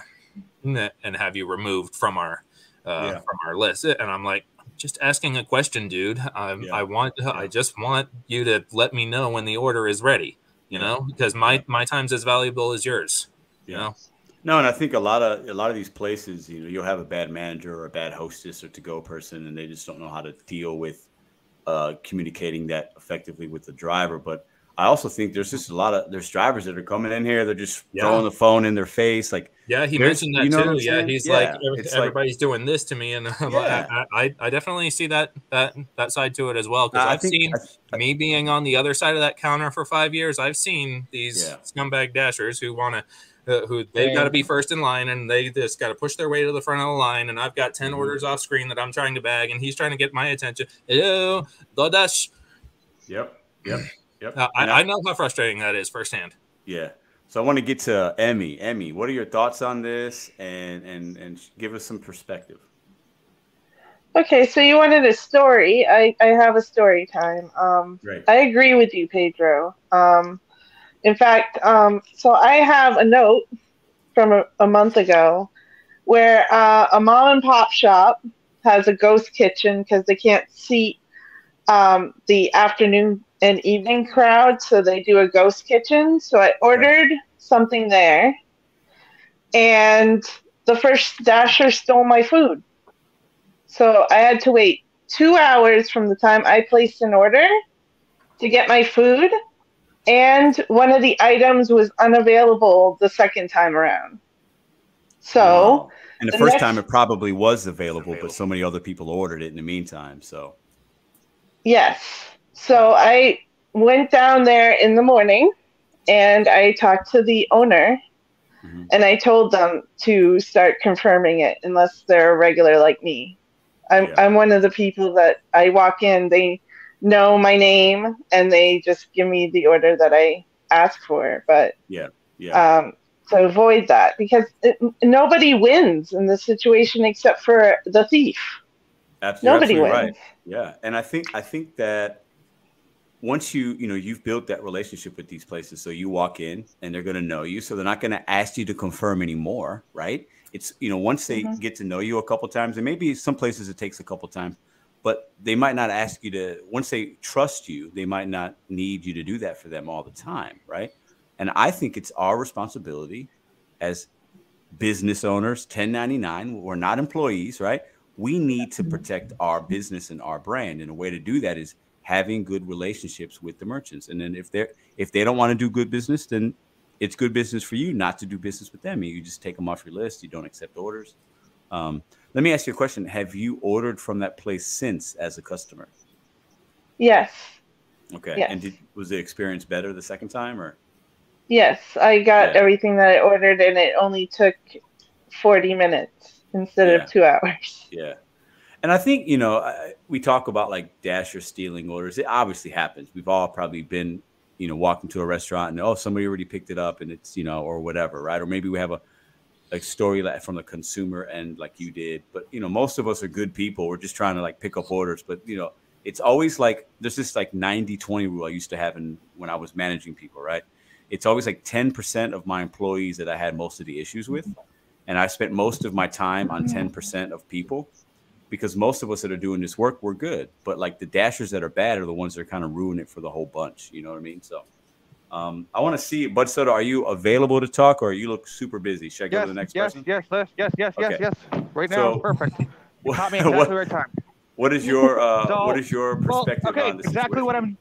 and have you removed from our uh, Yeah. from our list. And I'm like, just asking a question, dude. I'm, Yeah. I want, I just want you to let me know when the order is ready. You know, because my my time's as valuable as yours. You Yeah. know, No, and I think a lot of a lot of these places, you know, you'll have a bad manager or a bad hostess or to go person, and they just don't know how to deal with uh, communicating that effectively with the driver. But I also think there's just a lot of there's drivers that are coming in here, they're just Yeah. throwing the phone in their face, like yeah, he mentioned that you know too. Yeah, he's Yeah, like, "Every- it's like- everybody's doing this to me, and I'm like, Yeah. I, I, I definitely see that that that side to it as well. Because I I've think seen I- me being on the other side of that counter for five years. I've seen these Yeah. scumbag dashers who want to. Uh, who they've got to be first in line and they just got to push their way to the front of the line and I've got 10 Mhm. orders off screen that I'm trying to bag and he's trying to get my attention. Hello, DoorDash. Yep, yep, yep. Uh, I, I know how frustrating that is firsthand. Yeah. So I want to get to Emmy. Emmy, what are your thoughts on this? And and and give us some perspective. Okay, so you wanted a story. I, I have a story time. Um, Great. I agree with you, Pedro. Um, in fact, um, so I have a note from a, a month ago where uh, a mom and pop shop has a ghost kitchen because they can't seat um, the afternoon and evening crowd, so they do a ghost kitchen. So I ordered something there, and the first dasher stole my food. So I had to wait two hours from the time I placed an order to get my food, and one of the items was unavailable the second time around. So Wow. And the, the first next, time it probably was available, but so many other people ordered it in the meantime. So. Yes. So I went down there in the morning and I talked to the owner mm-hmm. and I told them to start confirming it unless they're a regular like me. I'm, yeah. I'm one of the people that I walk in, they know my name and they just give me the order that I ask for. But yeah, yeah. Um, to avoid that because it, nobody wins in this situation except for the thief. Absolutely, nobody wins. Right. Yeah, and I think I think that once you you know you've built that relationship with these places so you walk in and they're going to know you so they're not going to ask you to confirm anymore right it's you know once they mm-hmm. get to know you a couple times and maybe some places it takes a couple times but they might not ask you to once they trust you they might not need you to do that for them all the time right and i think it's our responsibility as business owners 1099 we're not employees right we need to protect our business and our brand and a way to do that is having good relationships with the merchants. And then if they're if they don't want to do good business, then it's good business for you not to do business with them. You just take them off your list. You don't accept orders. Um, let me ask you a question: Have you ordered from that place since as a customer? Yes. Okay. Yes. And did, was the experience better the second time, or? Yes, I got yeah. everything that I ordered, and it only took forty minutes instead yeah. of two hours. Yeah. And I think, you know, we talk about like Dasher stealing orders. It obviously happens. We've all probably been, you know, walking to a restaurant and, oh, somebody already picked it up and it's, you know, or whatever, right? Or maybe we have a, a story like from the consumer end like you did. But, you know, most of us are good people. We're just trying to like pick up orders. But, you know, it's always like there's this like 90 20 rule I used to have in, when I was managing people, right? It's always like 10% of my employees that I had most of the issues with. And I spent most of my time on mm-hmm. 10% of people because most of us that are doing this work, we're good. But like the dashers that are bad are the ones that are kind of ruining it for the whole bunch. You know what I mean? So um, I want to see, Bud Soda, are you available to talk or you look super busy? Should I go yes, to the next yes, person? Yes, yes, yes, yes, okay. yes, yes. Right now, so, perfect. You caught me exactly what, the right time. What is your uh, so, what is your perspective well, okay, on this? Exactly situation? what I'm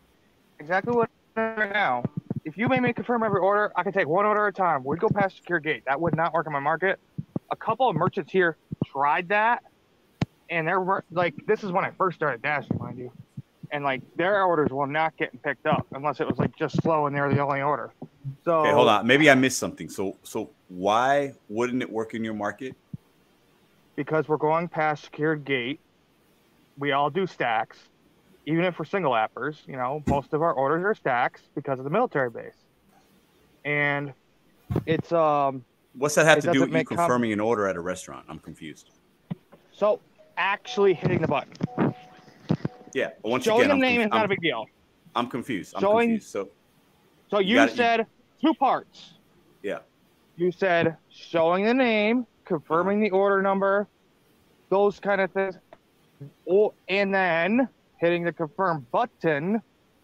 exactly what I'm right now. If you made me confirm every order, I could take one order at a time. We'd go past secure gate. That would not work in my market. A couple of merchants here tried that and they're like, this is when I first started dashing, mind you, and like their orders were not getting picked up unless it was like just slow and they're the only order. So okay, hold on, maybe I missed something. So so why wouldn't it work in your market? Because we're going past secured gate. We all do stacks, even if we're single appers. You know, most of our orders are stacks because of the military base, and it's um. What's that have to do with you confirming an order at a restaurant? I'm confused. So actually hitting the button. Yeah, once showing again, the name is not a big deal. I'm confused. I'm showing, confused. So, so you, you said you, two parts. Yeah. You said showing the name, confirming the order number, those kind of things, oh, and then hitting the confirm button.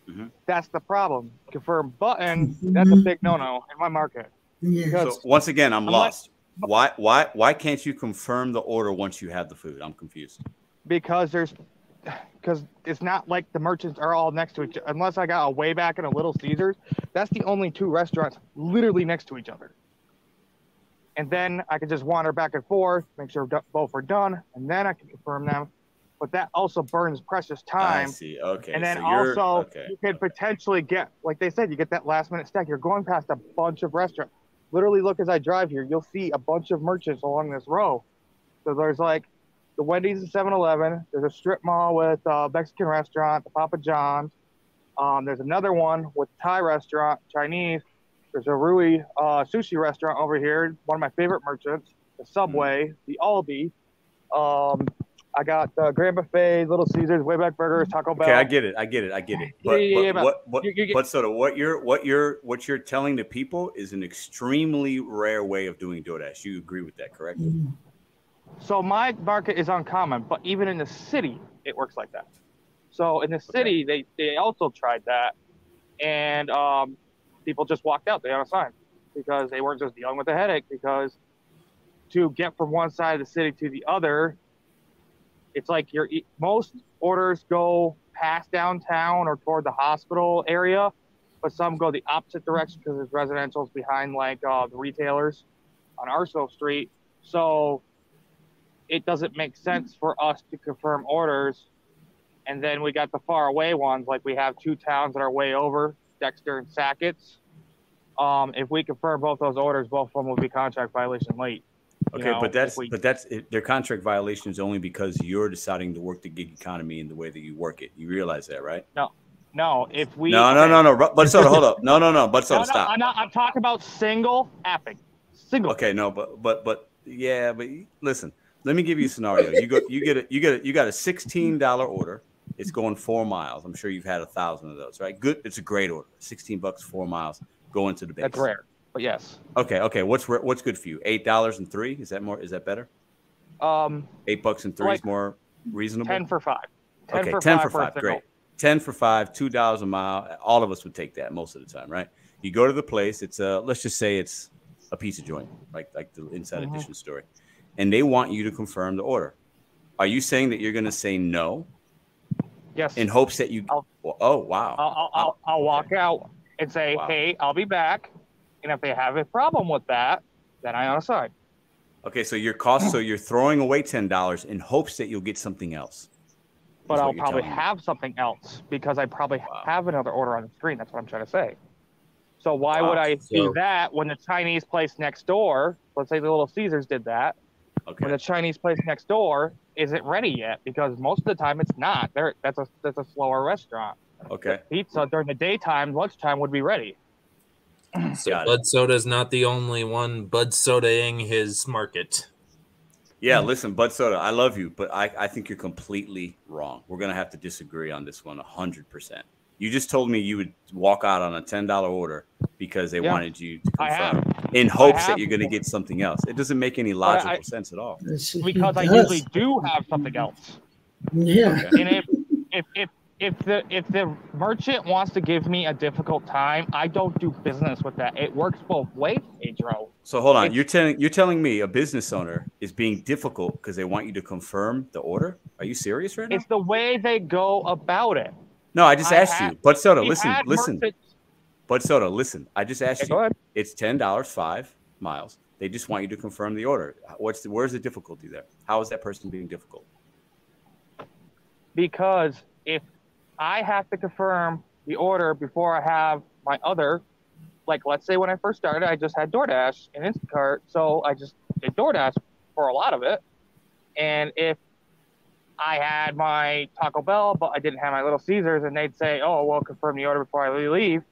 Mm-hmm. That's the problem. Confirm button. That's a big no-no in my market. Yeah. So once again, I'm, I'm lost. Why why why can't you confirm the order once you have the food? I'm confused. Because there's because it's not like the merchants are all next to each other. Unless I got a way back in a Little Caesars, that's the only two restaurants literally next to each other. And then I can just wander back and forth, make sure both are done, and then I can confirm them. But that also burns precious time. I see. Okay. And then so also okay. you could potentially get, like they said, you get that last minute stack. You're going past a bunch of restaurants literally look as I drive here, you'll see a bunch of merchants along this row. So there's like the Wendy's and 7-Eleven. There's a strip mall with a Mexican restaurant, the Papa John's. Um, there's another one with Thai restaurant, Chinese. There's a Rui uh, sushi restaurant over here, one of my favorite merchants. The Subway, mm. the Aldi. Um, I got the Grand Buffet, Little Caesars, Wayback Burgers, Taco Bell. Okay, I get it. I get it. I get it. But, yeah, yeah, but what, what, you, you get, but so what you're what you're what you're telling the people is an extremely rare way of doing DoorDash. You agree with that, correct? So my market is uncommon, but even in the city, it works like that. So in the city, okay. they they also tried that, and um, people just walked out. They had a sign because they weren't just dealing with a headache. Because to get from one side of the city to the other, it's like your most orders go past downtown or toward the hospital area, but some go the opposite direction because there's residential's behind like uh, the retailers on Arsenal Street. So it doesn't make sense for us to confirm orders. And then we got the far away ones, like we have two towns that are way over, Dexter and Sackets. Um, if we confirm both those orders, both of them will be contract violation late. Okay, know, but that's we- but that's it, their contract violations only because you're deciding to work the gig economy in the way that you work it. You realize that, right? no. no. If we no, no, no, no. Bud Soda, hold up. No, no, no. But No, soda, no, stop. I'm not. I'm talking about single apping. Single. Okay, no, but but but yeah, but listen. Let me give you a scenario. You go, you get a, you get a, you got a sixteen dollar order. It's going four miles. I'm sure you've had a thousand of those, right? Good. It's a great order. Sixteen bucks, four miles, going to the base. That's rare, but yes. Okay, okay. What's what's good for you? Eight dollars and three. Is that more? Is that better? Um, Eight bucks and three Like is more reasonable. ten for five. Ten okay, for ten five for five. Great. Ten for five. Two dollars a mile. All of us would take that most of the time, right? You go to the place. It's a let's just say it's a pizza joint, like like the Inside Mhm. Edition story, and they want you to confirm the order. Are you saying that you're going to say no Yes. in hopes that you? I'll- oh wow. I'll, I'll, I'll, I'll walk out and say, Wow. hey, I'll be back. And if they have a problem with that, then I unassign. Okay, so your cost. So you're throwing away ten dollars in hopes that you'll get something else. But I'll probably have something else because I probably Wow. have another order on the screen. That's what I'm trying to say. So why Wow. would I So- do that when the Chinese place next door, let's say the Little Caesars did that, Okay. when the Chinese place next door isn't ready yet because most of the time it's not. There, that's a that's a slower restaurant. Okay. Pizza during the daytime, lunchtime would be ready. So Got it. Bud Soda's not the only one Bud Sodaing his market. Yeah, listen, Bud Soda, I love you, but I, I think you're completely wrong. We're gonna have to disagree on this one hundred percent. You just told me you would walk out on a ten dollar order because they Yeah. wanted you to I confirm in hopes that you're gonna get something else. It doesn't make any I- logical sense at all. because I usually do have something else. Yeah. and if if if if the if the merchant wants to give me a difficult time, I don't do business with that. It works both ways, Pedro. So hold on, It's- you're telling you're telling me a business owner is being difficult because they want you to confirm the order? Are you serious right now? It's the way they go about it. No, I just I asked had- you. Bud Soda, listen, listen. merchants- Bud Soda, listen. I just asked go you. It's ten dollars five miles. They just want you to confirm the order. What's the where's the difficulty there? How is that person being difficult? because if I have to confirm the order before I have my other, like let's say when I first started, I just had DoorDash and Instacart, so I just did DoorDash for a lot of it. And if I had my Taco Bell, but I didn't have my Little Caesars, and they'd say, "Oh, well, confirm the order before I leave,"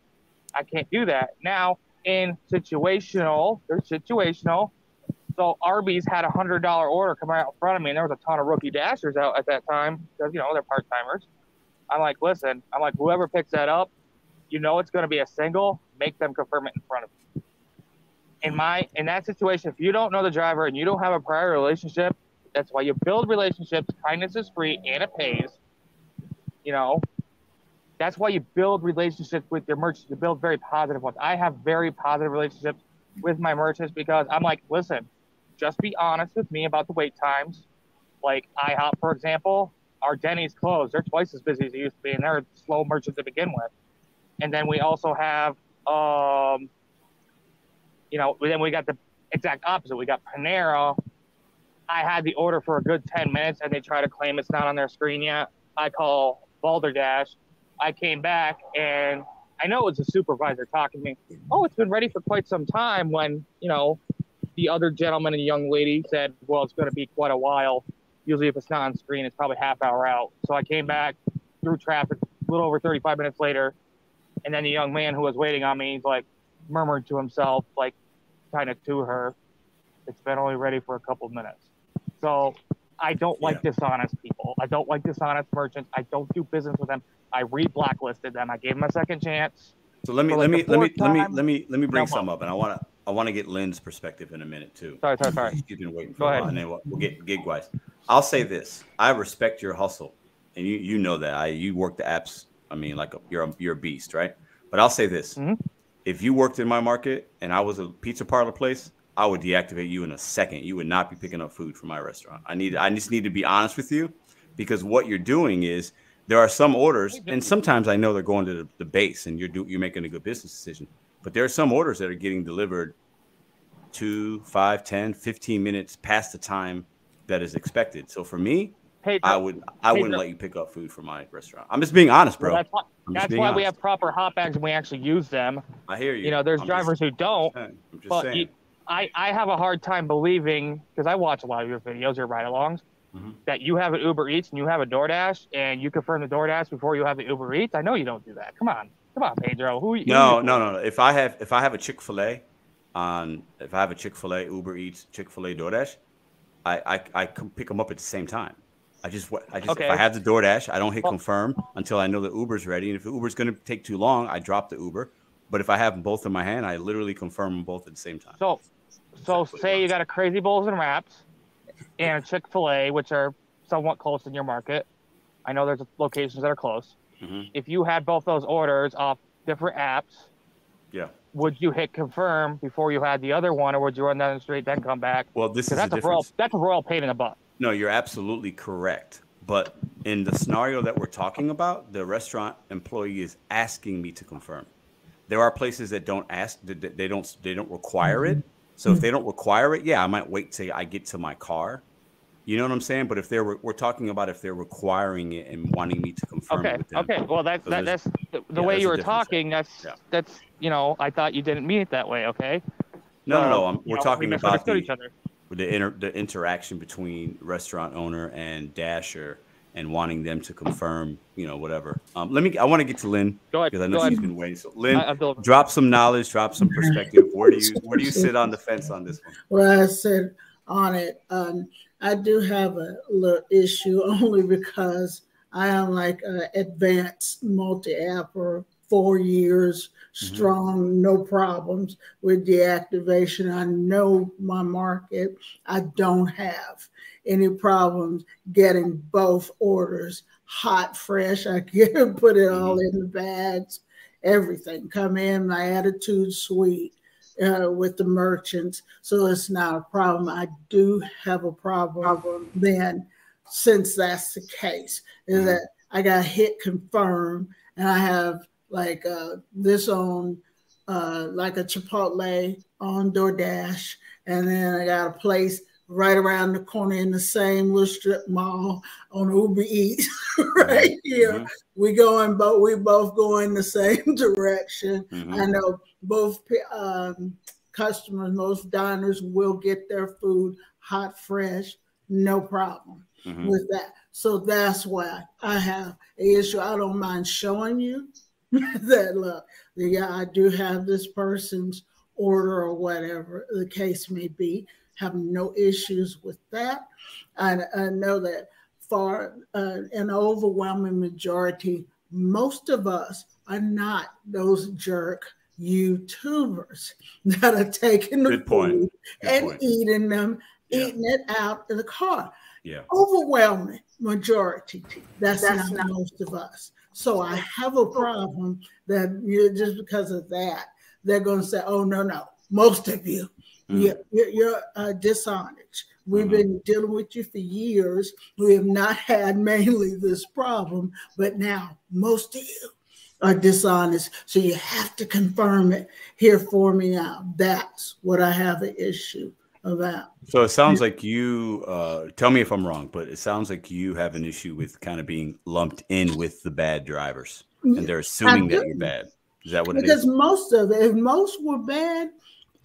I can't do that now. In situational, they're situational. So Arby's had a hundred dollar order come out in front of me, and there was a ton of rookie dashers out at that time because you know they're part timers. I'm like, listen, I'm like, whoever picks that up, you know it's going to be a single. Make them confirm it in front of you. In my in that situation, if you don't know the driver and you don't have a prior relationship, that's why you build relationships. Kindness is free and it pays. You know, that's why you build relationships with your merchants. You build very positive ones. I have very positive relationships with my merchants because I'm like, listen, just be honest with me about the wait times. Like IHOP, for example, our Denny's closed. They're twice as busy as they used to be, and they're slow merchants to begin with. And then we also have, um, you know, then we got the exact opposite. We got Panera. I had the order for a good 10 minutes, and they try to claim it's not on their screen yet. I call Balderdash. I came back, and I know it was a supervisor talking to me. Oh, it's been ready for quite some time. When you know, the other gentleman and young lady said, "Well, it's going to be quite a while. Usually, if it's not on screen, it's probably half hour out." So I came back through traffic a little over 35 minutes later, and then the young man who was waiting on me, he's like murmured to himself, like kind of to her, "It's been only ready for a couple minutes." So I don't like dishonest people. I don't like dishonest merchants. I don't do business with them. I re-blacklisted them. I gave them a second chance. So let me For let me let me fourth let me let me let me bring some up, and I want to I want to get Lynn's perspective in a minute too. Sorry, sorry, sorry. She's been waiting for Go a ahead. and then we'll, we'll get Gigwise. I'll say this: I respect your hustle, and you you know that I you work the apps. I mean, like a, you're a, you're a beast, right? But I'll say this: Mhm. if you worked in my market and I was a pizza parlor place, I would deactivate you in a second. You would not be picking up food from my restaurant. I need I just need to be honest with you because what you're doing is there are some orders, and sometimes I know they're going to the, the base, and you're do, you're making a good business decision. But there are some orders that are getting delivered two, five, 10, 15 minutes past the time that is expected. So for me, I would I Hey, wouldn't let you pick up food from my restaurant. I'm just being honest, bro. well, that's why, that's why we have proper hot bags and we actually use them. I hear you. You know, there's I'm drivers who don't. I'm just But saying. you, I, I have a hard time believing because I watch a lot of your videos, your ride-alongs, Mhm. that you have an Uber Eats and you have a DoorDash and you confirm the DoorDash before you have the Uber Eats. I know you don't do that. Come on, come on, Pedro. Who? who no, you no, no, no. If I have if I have a Chick Fil A on if I have a Chick Fil A Uber Eats Chick Fil A DoorDash, I I I can pick them up at the same time. I just I just Okay. if I have the DoorDash, I don't hit Well- confirm until I know the Uber's ready. And if the Uber's going to take too long, I drop the Uber. But if I have them both in my hand, I literally confirm them both at the same time. So, so say you got a Crazy Bowls and Wraps and a Chick Fil A, which are somewhat close in your market. I know there's locations that are close. Mhm. If you had both those orders off different apps, Yeah. would you hit confirm before you had the other one, or would you run down the street then come back? Well, this is that's a royal that's a royal pain in the butt. No, you're absolutely correct. But in the scenario that we're talking about, the restaurant employee is asking me to confirm. There are places that don't ask, they don't, they don't require it. So if mm-hmm. they don't require it, yeah, I might wait till I get to my car. You know what I'm saying? But if they're, we're talking about if they're requiring it and wanting me to confirm Okay, it with them. okay. Well, that, So that that's the, the yeah, way you were there. talking. That's Yeah. that's you know I thought you didn't mean it that way. Okay. No, no, no. Um, I'm, we're know, talking we about the, each other. the inter, the interaction between restaurant owner and dasher and wanting them to confirm, you know, whatever. Um, let me. I want to get to Lynn Go ahead. because I know ahead. she's been waiting. So, Lynn, I- drop some knowledge, drop some perspective. Where do you where do you sit on the fence on this one? Well, I sit on it, um, I do have a little issue only because I am like an advanced multi-app for four years strong, no problems with deactivation. I know my market. I don't have any problems getting both orders hot, fresh. I can put it all in the bags, everything come in. My attitude sweet uh, with the merchants, so it's not a problem. I do have a problem then, since that's the case, is that I got hit confirm, and I have like uh, this on uh, like a Chipotle on DoorDash, and then I got a place right around the corner in the same little strip mall on Uber Eats right here. Mhm. We going, but we both go in the same direction. Mhm. I know both um, customers, most diners will get their food hot, fresh, no problem Mhm. with that. So that's why I have an issue. I don't mind showing you that look, yeah, I do have this person's order or whatever the case may be. Have no issues with that. And I know that for uh, an overwhelming majority, most of us are not those jerk YouTubers that are taking the Good point. food Good and point. eating them, Yeah. eating it out in the car Yeah. overwhelming majority. That's, That's not, most of us. So I have a problem that you just because of that, they're going to say, "Oh no, no, most of you, Mm. you're, you're, uh, dishonest. We've Mhm. been dealing with you for years. We have not had mainly this problem, but now most of you." Are dishonest, so you have to confirm it here for me now. That's what I have an issue about. So it sounds like you. Uh, tell me if I'm wrong, but it sounds like you have an issue with kind of being lumped in with the bad drivers, and they're assuming that you're bad. Is that what it because most of it, if most were bad,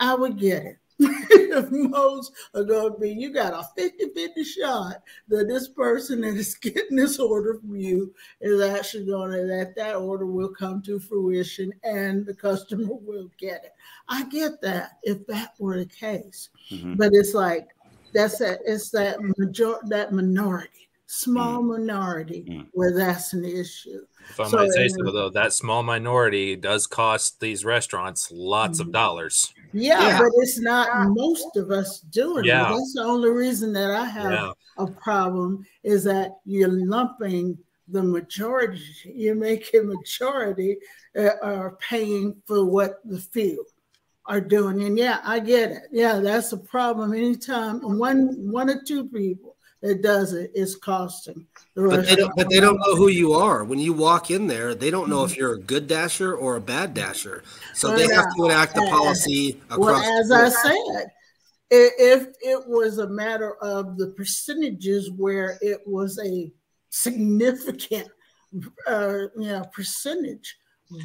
I would get it. if most are going to be, you got a 50 50 shot that this person that is getting this order from you is actually going to, that that order will come to fruition and the customer will get it. I get that if that were the case. Mhm. But it's like, that's that, it's that major, that minority, small minority Mm. where that's an issue. If I So, might say so, though, that small minority does cost these restaurants lots of Mhm. dollars. Yeah, Yeah. but it's not most of us doing Yeah. it. That's the only reason that I have Yeah. a problem is that you're lumping the majority. You're making majority uh, are paying for what the few are doing. And yeah, I get it. Yeah, that's a problem. Anytime one one or two people that does it is costing the But they don't. But they don't know who you are when you walk in there. They don't know if you're a good dasher or a bad dasher. So they have to enact the policy across. Well, as I said, if it was a matter of the percentages where it was a significant uh, you know, percentage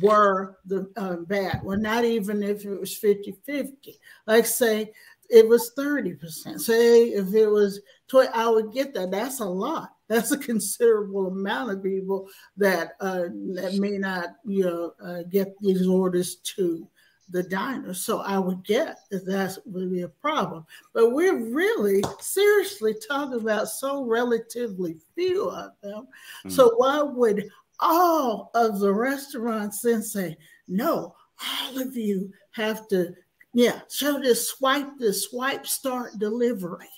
were the uh, bad. Well, not even if it was 50 50. Like, say, it was 30%. Say, if it was 20, I would get that. That's a lot. That's a considerable amount of people that uh, that may not, you know, uh, get these orders to the diner. So I would get that that would be a problem. But we're really seriously talking about so relatively few of them. Mm. So why would all of the restaurants then say, no, all of you have to, yeah, show this swipe, this swipe, start delivery.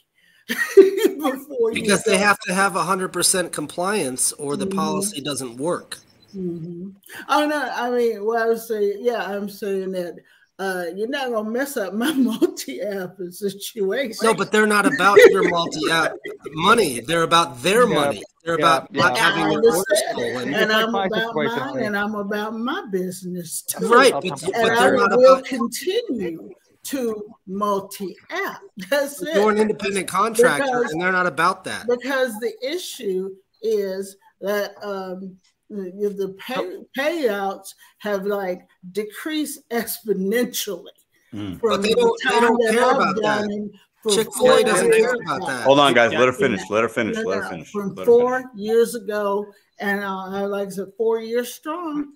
because they have to have 100% compliance or the mm-hmm. policy doesn't work. Mm-hmm. Oh no, I mean, well, I was saying, yeah, I'm saying that uh, you're not gonna mess up my multi-app situation. No, but they're not about your multi-app money. They're about their yeah. money. They're yeah. about yeah. not having your orders stolen. And I'm about mine, and I'm about my business too. Right, but, but they're not will about continue to multi-app. That's it. You're an independent contractor, because, and they're not about that. Because the issue is that um, the, the pay, payouts have like decreased exponentially. Mm. But they don't, they don't care about that. Chick Fil A doesn't care about that. Hold on, guys. Let her finish. Let her finish. Let her finish. From Let four finish. years ago, and uh, like I said, four years strong,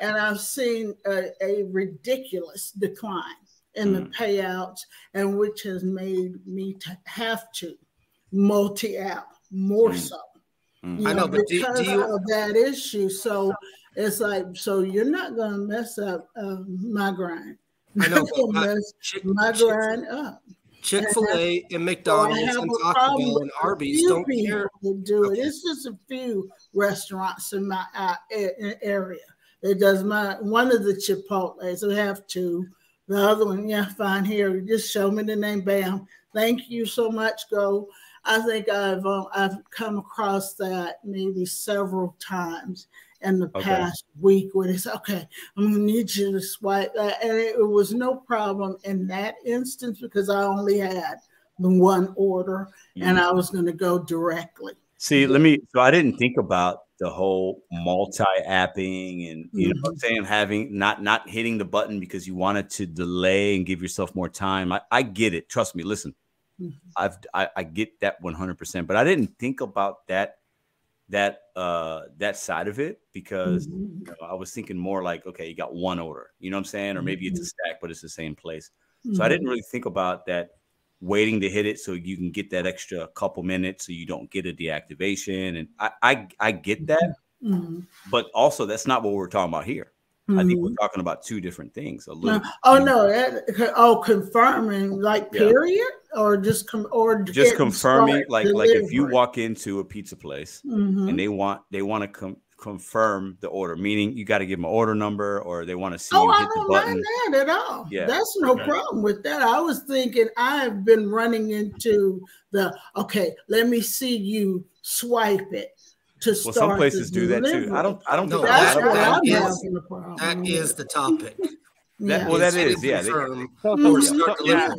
and I've seen a, a ridiculous decline in mm. the payouts, and which has made me to have to multi-app more mm. so. Mm. I know, but because do, do you... of that issue, so it's like, so you're not going to mess up um, my grind. I know, mess Chick- my grind up. Chick Fil A and McDonald's and Taco Bell and Arby's don't care. To do it. It's just a few restaurants in my uh, area. It does my one of the Chipotle's. We have two. The other one, yeah, fine. Here, just show me the name. Bam. Thank you so much. Go. I think I've um, I've come across that maybe several times in the okay. past week where said, okay, I'm gonna need you to swipe that. And it, it, was no problem in that instance because I only had the one order mm-hmm. and I was gonna go directly. See, let me so I didn't think about the whole multi-apping and you mm-hmm. know I'm saying having not not hitting the button because you wanted to delay and give yourself more time. I, I get it. Trust me, listen. Mm-hmm. I've I, I, get that 100%, but I didn't think about that that uh that side of it because mm-hmm. you know, I was thinking more like okay, you got one order, you know what I'm saying, or maybe it's a mm-hmm. stack, but it's the same place. Mm-hmm. So I didn't mm-hmm. really think about that waiting to hit it so you can get that extra couple minutes so you don't get a deactivation, and I I, I get that, mm-hmm. but also that's not what we're talking about here. Mm-hmm. I think we're mm-hmm. talking about two different things. A little. Oh no! That, oh, confirming like period, yeah. or just com- or just confirming like like if you walk into a pizza place mm-hmm. and they want they want to com- confirm the order, meaning you got to give them an order number or they want to see. Oh, I don't mind that at all. Yeah, that's no okay. problem with that. I was thinking I've been running into the okay. Let me see you swipe it to well, some places do that too. I don't. I don't no, think that's that, that, is, that is the topic. That, well, that is, yeah. They, or start. Yeah.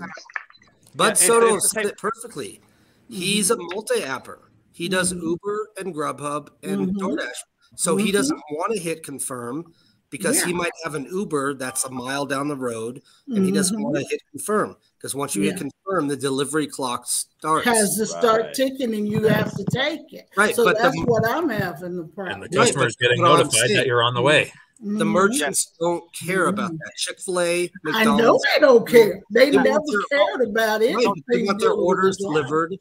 Bud yeah, Soda said it perfectly. He's a multi-apper. He does mm-hmm. Uber and Grubhub and mm-hmm. DoorDash. So mm-hmm. he doesn't want to hit confirm because yeah. he might have an Uber that's a mile down the road and he doesn't want to hit confirm because once you yeah. hit confirm, the delivery clock starts. Has to start right. ticking and you have to take it. Right. So but that's the, what I'm having the problem. And the customer's right, getting notified that you're on the way. The mm-hmm. merchants don't care about mm-hmm. that. Chick Fil A, I know they don't care. They, they never cared about it. Right. They want their orders delivered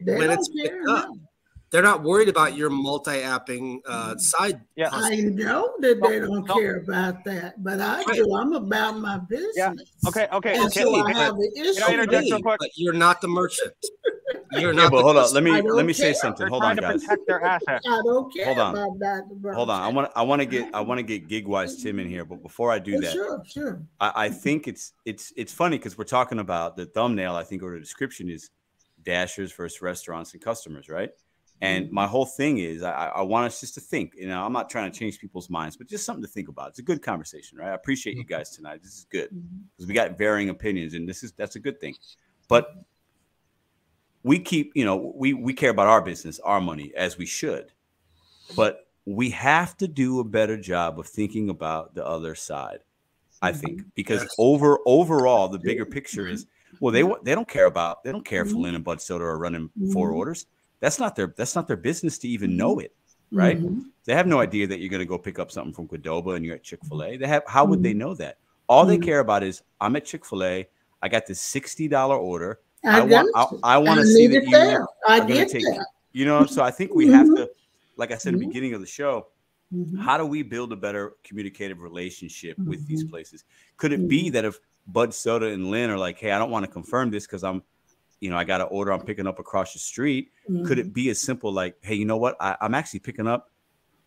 they when it's picked up. No. They're not worried about your multi-apping uh, mm. side. Yeah, I know that they don't care about that, but I right. do. I'm about my business. Yeah. Okay. Okay. And okay. So I have an issue. Can I interject real quick? But you're not the merchant. You're not. Yeah, but hold on. Let me let me care. say something. Hold on, guys. Their assets. I don't care hold on. about that. Hold on. I want I want to get I want to get Gigwise Tim in here, but before I do that, sure, sure. I, I think it's it's it's funny because we're talking about the thumbnail. I think or the description is dashers versus restaurants and customers, right? And mm-hmm. my whole thing is, I, I, want us just to think. You know, I'm not trying to change people's minds, but just something to think about. It's a good conversation, right? I appreciate you mm-hmm. guys tonight. This is good because mm-hmm. we got varying opinions, and this is that's a good thing. but we keep, you know, we we care about our business, our money as we should. But we have to do a better job of thinking about the other side. I think because over overall the bigger picture is well they they don't care about they don't care if Lynn and Bud Soda are running four orders. That's not their that's not their business to even know mm-hmm. it, right? Mhm. They have no idea that you're going to go pick up something from Qdoba and you're at Chick Fil A. Mm-hmm. They have how would they mm-hmm. know that? All they care about is I'm at Chick Fil A. I got this sixty dollar order. I, I, want I. I want to see that you. I are going get to take that. you know. So I think we have Mhm. to, like I said at the beginning of the show, Mhm. how do we build a better communicative relationship with these places? Could it be that if Bud Soda and Lynn are like, hey, I don't want to confirm this because I'm, you know, I got an order I'm picking up across the street. Could Mm-hmm. it be as simple like, hey, you know what? I, I'm actually picking up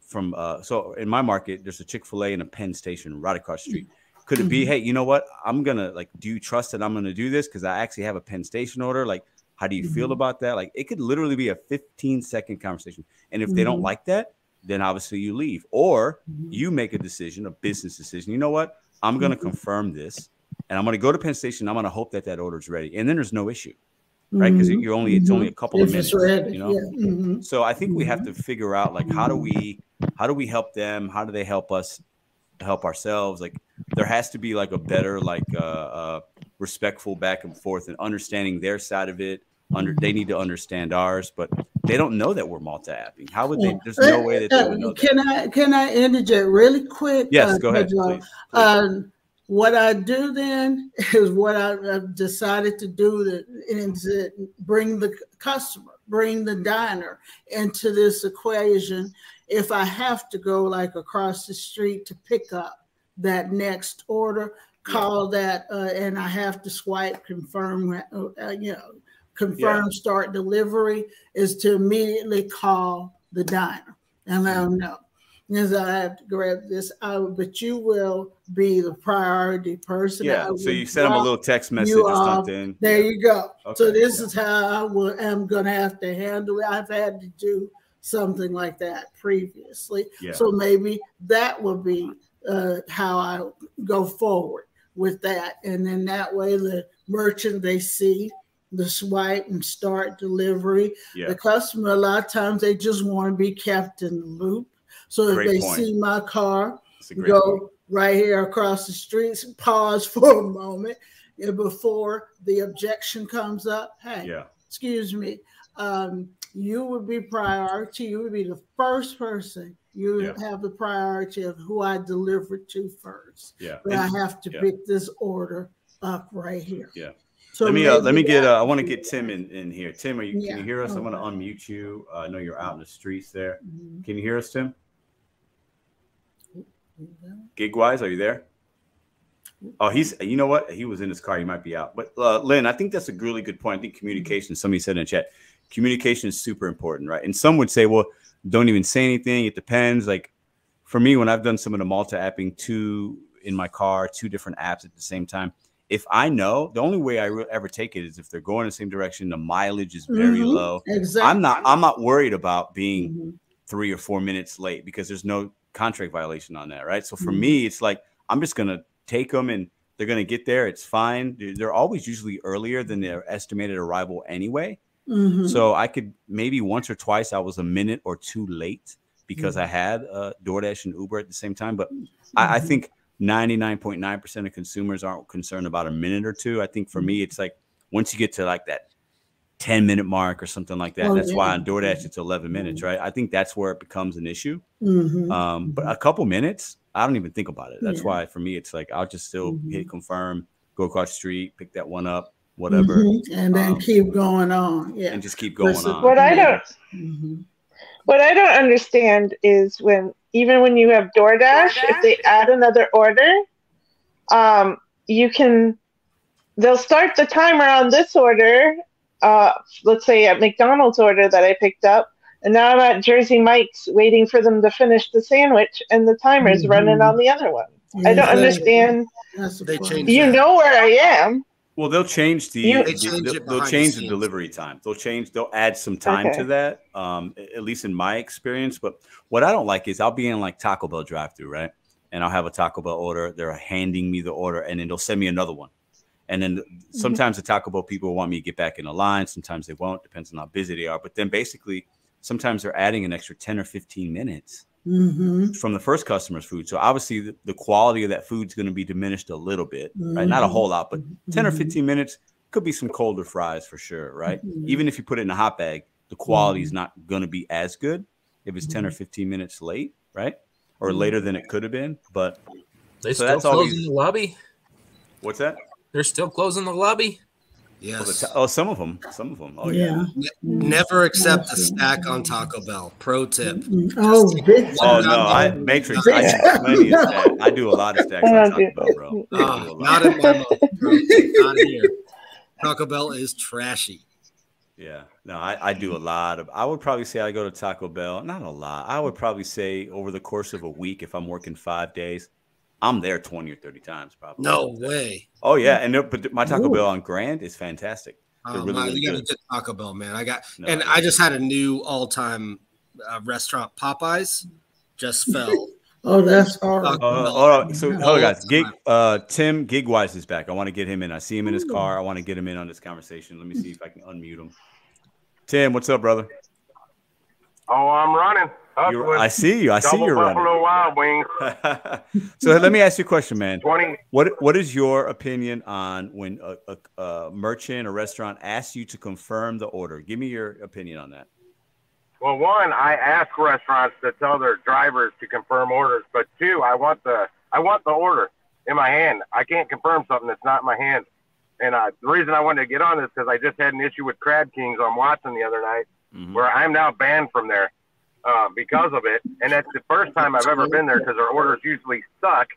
from uh so in my market, there's a Chick-fil-A and a Penn station right across the street. Could it be, Mhm. hey, you know what? I'm gonna like, do you trust that I'm gonna do this? Because I actually have a Penn Station order. Like, how do you feel Mhm. about that? Like, it could literally be a 15 second conversation. And if they don't like that, then obviously you leave. Or you make a decision, a business decision. You know what? I'm going to Mhm. confirm this, and I'm going to go to Penn Station. I'm going to hope that that order is ready, and then there's no issue, right? Because you're only it's only a couple of minutes, it's you know. yeah. Mhm. So I think we have to figure out like how do we how do we help them? How do they help us help ourselves? Like there has to be like a better like uh, uh respectful back and forth and understanding their side of it. Under they need to understand ours, but they don't know that we're multi-apping. How would they? There's no way that they would know that. Can I can I interject really quick? Yes, uh, go ahead, Pedro? please. please. Um, what I do then is what I, I've decided to do is to bring the customer, bring the diner into this equation. If I have to go like across the street to pick up that next order, call that, uh, and I have to swipe confirm, uh, uh, you know, confirm start delivery is to immediately call the diner and let them know. Because I have to grab this out, but you will be the priority person. Yeah. So you send them a little text message or something. There you go. Okay. so this is how I will, am going to have to handle it. I've had to do something like that previously. Yeah. So maybe that will be uh, how I go forward with that, and then that way the merchant they see the swipe and start delivery. Yeah. The customer a lot of times they just want to be kept in the loop. So if they point. see my car, That's a great go point. right here across the streets, pause for a moment and before the objection comes up. Hey, Yeah. excuse me, um, you would be priority. You would be the first person. You Yeah. have the priority of who I deliver to first. Yeah. But I have to yeah. pick this order up right here. Yeah. So let me uh, let me get uh, I want to get Tim in, in here. Tim, are you Yeah, can you hear us? I'm going to unmute you. Uh, I know you're out in the streets there. Mhm. Can you hear us, Tim? Gigwise, are you there? Oh, he's. You know what? He was in his car. He might be out. But uh, Lynn, I think that's a really good point. I think communication. Somebody said in the chat, communication is super important, right? And some would say, well, don't even say anything. It depends. Like for me, when I've done some of the multi-apping two in my car, two different apps at the same time. If I know, the only way I ever take it is if they're going the same direction, the mileage is very Mhm. low. Exactly. I'm not. I'm not worried about being Mhm. three or four minutes late because there's no contract violation on that, right? So for Mhm. me, it's like I'm just gonna take them and they're gonna get there. It's fine. They're, always usually earlier than their estimated arrival anyway. Mhm. So I could maybe once or twice I was a minute or two late because I had uh, DoorDash and Uber at the same time. But I, I Mhm. think 99.9% of consumers aren't concerned about a minute or two. I think for me, it's like once you get to like that 10 minute mark or something like that, Oh, that's why on DoorDash it's 11 minutes, right? I think that's where it becomes an issue. Mhm. Um, but a couple minutes, I don't even think about it. That's Yeah. why for me, it's like I'll just still Mhm. hit confirm, go across the street, pick that one up, whatever, Mhm. and then Um, keep going on. Yeah. and just keep going Listen, on. What I don't Mhm. what I don't understand is when even when you have DoorDash, if they add another order, um, you can they'll start the timer on this order. Uh, let's say at McDonald's order that I picked up, and now I'm at Jersey Mike's waiting for them to finish the sandwich, and the timer's Mhm. running on the other one. I don't understand. They problem. You that. know where I am. Well, they'll change the, You- They change they'll, they'll change the the delivery time. They'll change. They'll add some time Okay. to that. Um, at least in my experience. But what I don't like is I'll be in like Taco Bell drive-through, right? And I'll have a Taco Bell order. They're handing me the order, and then they'll send me another one. And then sometimes the Taco Bell people want me to get back in the line. Sometimes they won't. Depends on how busy they are. But then basically, sometimes they're adding an extra 10 or 15 minutes Mm-hmm. from the first customer's food. So obviously the, the quality of that food's going to be diminished a little bit, right? Not a Mhm. whole lot, but 10 or Mhm. 15 minutes could be some colder fries for sure, right? Mhm. Even if you put it in a hot bag, the quality Mm-hmm. is not going to be as good if it's 10 or 15 minutes late, right? Or later than it could have been. But They So still that's always- closing the lobby. what's that? They're still closing the lobby. Oh, the Yes. oh, some of them, some of them. Oh yeah. yeah. Never accept a stack on Taco Bell. Pro tip. Oh, big Oh no, I Matrix. I do plenty of stacks. I do a lot of stacks on Taco Bell, bro. I Uh, not in my mouth, bro. Not here. Taco Bell is trashy. Yeah, no, I, I do a lot of. I would probably say I go to Taco Bell. Not a lot. I would probably say over the course of a week, if I'm working five days, I'm there twenty or thirty times probably. No way. Oh yeah, and but my Taco Ooh. Bell on Grand is fantastic. They're Oh, really, my, really you got a good. good Taco Bell, man. I got, No, and I I just had a new all-time uh, restaurant, Popeyes, just fell. Oh, that's hard. Taco Uh, Bell. So, hold on, guys. Gig, uh, Tim Gigwise is back. I want to get him in. I see him in his car. I want to get him in on this conversation. Let me see if I can unmute him. Tim, what's up, brother? Oh, I'm running. I see you. I see you're running. Buffalo Wild Wings. so let me ask you a question, man. 20. What What is your opinion on when a, a, a merchant or restaurant asks you to confirm the order? Give me your opinion on that. Well, one, I ask restaurants to tell their drivers to confirm orders, but two, I want the I want the order in my hand. I can't confirm something that's not in my hand. And uh, the reason I wanted to get on this because I just had an issue with Crab Kings on Watson the other night, Mhm. where I'm now banned from there uh, because of it. And that's the first time I've ever been there because their orders usually suck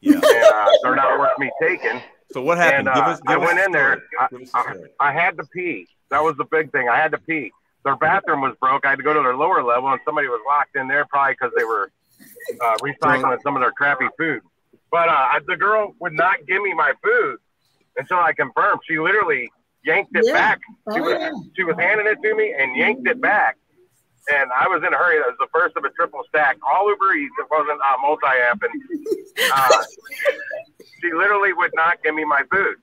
Yeah. and uh, they're not worth me taking. So what happened? And, give uh, us. I us went in there. I, Give us the I. I had to pee. That was the big thing. I had to pee. Their bathroom was broke. I had to go to their lower level, and somebody was locked in there probably because they were uh, recycling some of their crappy food. But uh, the girl would not give me my food until I confirmed. She literally yanked it Yeah. back. She Oh, was yeah. she was handing it to me and yanked it back. And I was in a hurry. That was the first of a triple stack. All Uber Eats. It wasn't uh, multi-app. And uh, she literally would not give me my food.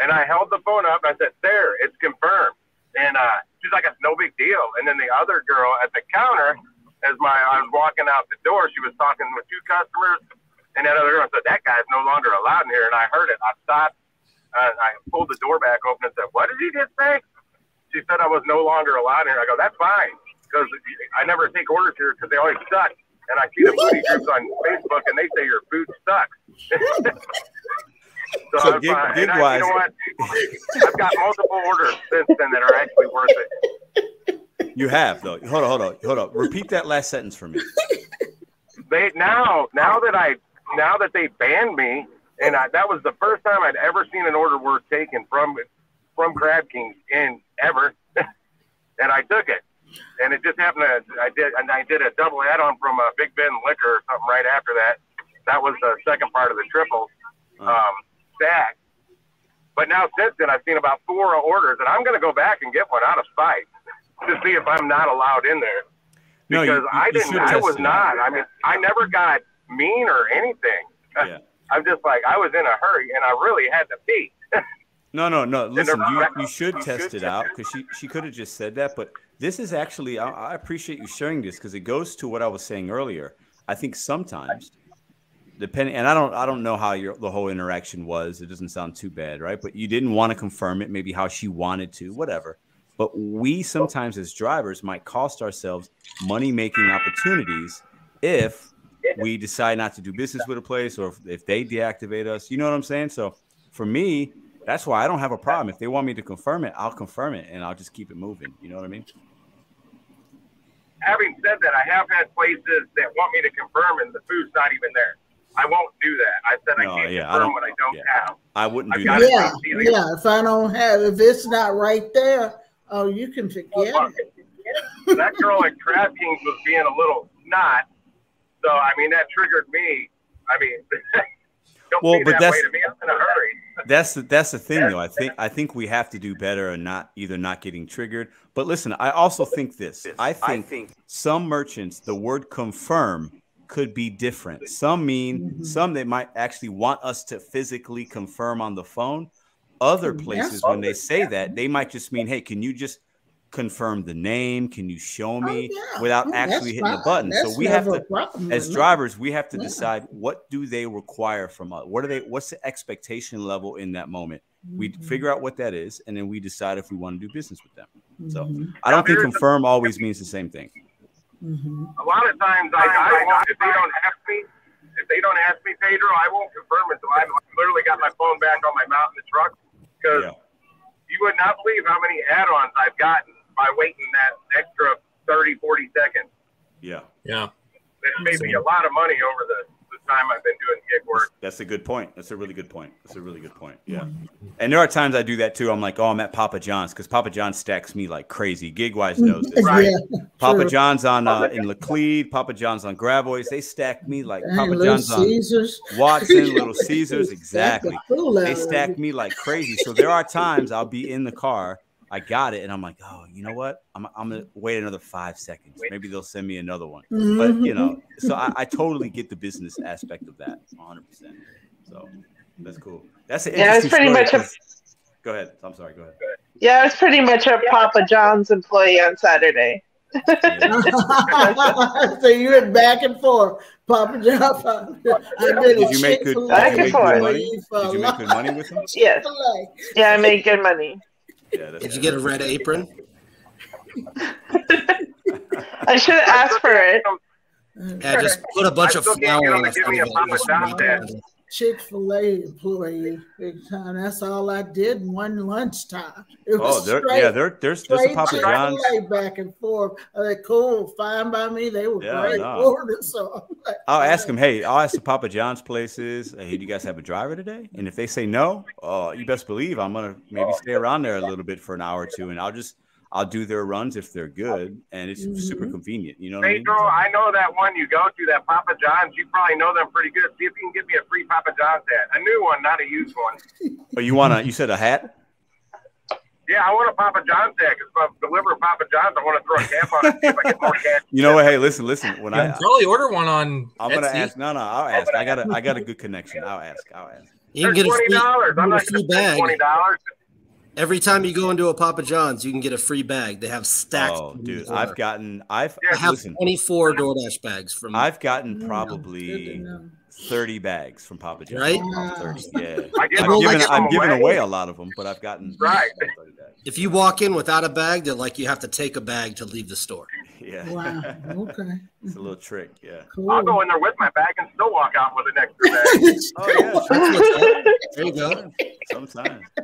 And I held the phone up and I said, "There, it's confirmed." And uh, she's like, "It's no big deal." And then the other girl at the counter, as my I was walking out the door, she was talking with two customers, and that other girl said, "That guy's no longer allowed in here." And I heard it. I stopped. Uh, I pulled the door back open and said, "What did he just say?" She said I was no longer allowed in here. I go, "That's fine." Because I never take orders here because they always suck. And I see the foodie groups on Facebook and they say your food sucks. so So I'm gig- fine. And I, you gig-wise- know what? I've got multiple orders since then that are actually worth it. You have though. Hold on, hold on, hold on. Repeat that last sentence for me. They now now that I now that they banned me, and I, that was the first time I'd ever seen an order worth taking from from Crab Kings in ever, and I took it. And it just happened to I did and I did a double add-on from a Big Ben Liquor or something right after that. That was the second part of the triple um, stack. But now since then, I've seen about four orders, and I'm going to go back and get one out of spite to see if I'm not allowed in there No, because you- I you didn't. I was not. I mean, I never got mean or anything. Yeah. I'm just like I was in a hurry, and I really had to pee. No, no, no. Listen, you, you should test it out because she, she could have just said that. But this is actually, I, I appreciate you sharing this because it goes to what I was saying earlier. I think sometimes, depending, and I don't, I don't know how your the whole interaction was. It doesn't sound too bad, right? But you didn't want to confirm it, maybe how she wanted to, whatever. But we sometimes, as drivers, might cost ourselves money making opportunities if we decide not to do business with a place or if, if they deactivate us. You know what I'm saying? So for me, that's why I don't have a problem. If they want me to confirm it, I'll confirm it and I'll just keep it moving. You know what I mean? Having said that, I have had places that want me to confirm, and the food's not even there. I won't do that. I said No, I can't yeah, confirm don't- what I don't yeah. have. I wouldn't I've do that. Yeah, yeah. If I don't have, if it's not right there, oh, you can forget it. that girl at Crab Kings was being a little snot. So I mean that triggered me. I mean, don't Well, be but that that's- way to me. I'm in a hurry. That's the that's the thing though. I think I think we have to do better and not either not getting triggered. But listen, I also think this. I think, some merchants the word confirm could be different. Some mean Mhm. some they might actually want us to physically confirm on the phone. other That's places when they say that, they might just mean, "Hey, can you just confirm the name? Can you show Oh, me?" yeah. without Oh, actually hitting the button. That's so we have to as drivers, we have to Yeah. decide what do they require from us? What are they what's the expectation level in that moment? We Mhm. figure out what that is and then we decide if we want to do business with them. So Mhm. I don't think confirm always means the same thing. Mhm. A lot of times, I, I won't, if they don't ask me, if they don't ask me, Pedro, I won't confirm until I've literally got my phone back on my mount in the truck. Because Yeah. you would not believe how many add-ons I've gotten by waiting that extra 30, 40 seconds. Yeah. Yeah. It made me a lot of money over the, the time I've been doing gig work. That's a good point. That's a really good point. That's a really good point. Yeah. And there are times I do that too. I'm like, oh, I'm at Papa John's because Papa John stacks me like crazy. Gigwise knows this. Right. Yeah, Papa true. John's on uh, in Laclede, Papa John's on Gravois. They stack me like Dang, Papa Little John's on Caesars. Watson, Little Caesars. Exactly. They stack me like crazy. So there are times I'll be in the car, I got it, and I'm like, oh, you know what? I'm, I'm gonna wait another five seconds. Maybe they'll send me another one. But you know, mm-hmm. so I, I totally get the business aspect of that, 100. percent So that's cool. That's an Yeah, it's pretty story much a 'cause- Go ahead. I'm sorry. Go ahead. yeah, I was pretty much a Papa John's employee on Saturday. So you went back and forth, Papa John. Papa I did, Did you make good? Back Did you and make forth. good money? Did you make good money with them? Yes. Yeah, I made good money. Yeah. That's Did you get a red apron? I should have asked for it. Yeah, just put a bunch I of still can't flour get 'em on to the give me a front of it. Papa John's ad. Chick-fil-A employee big time. That's all I did in one lunchtime. It Oh, was there, straight, yeah. There, there's there's a Papa John's. Back and forth. Are they cool? Fine by me. They were Yeah, great no. orders. So like, I'll ask them, hey, I'll ask the Papa John's places, hey, do you guys have a driver today? And if they say no, uh, you best believe I'm gonna maybe stay around there a little bit for an hour or two, and I'll just I'll do their runs if they're good, and it's super Mhm. convenient. You know what I mean? Pedro, I know that one you go to, that Papa John's. You probably know them pretty good. See if you can get me a free Papa John's hat. A new one, not a used one. Oh, you wanna? You said a hat? Yeah, I want a Papa John's hat because if I deliver Papa John's, I want to throw a cap on it see if I get more cash. You know what? Hey, listen, listen. When You I can probably order one on I'm gonna Etsy. ask. No, no, I'll ask. I got a I got a good connection. I'll ask. I'll ask. You can get a twenty free, dollars. I'm not can gonna spend bag. twenty dollars. Every time you go into a Papa John's, you can get a free bag. They have stacks. Oh, dude, corner. I've gotten I've I have listen. 24 DoorDash bags from. I've gotten oh, good to probably know. 30 bags from Papa John's. Right? Yeah. I give I've them- I given, give I've given away. away a lot of them, but I've gotten Right. if you walk in without a bag, they're like you have to take a bag to leave the store. Yeah. Wow. Okay. it's a little trick. Yeah. Cool. I'll go in there with my bag and still walk out with an extra bag. Oh, yeah. sure. That's what's up. There you go. Sometimes. I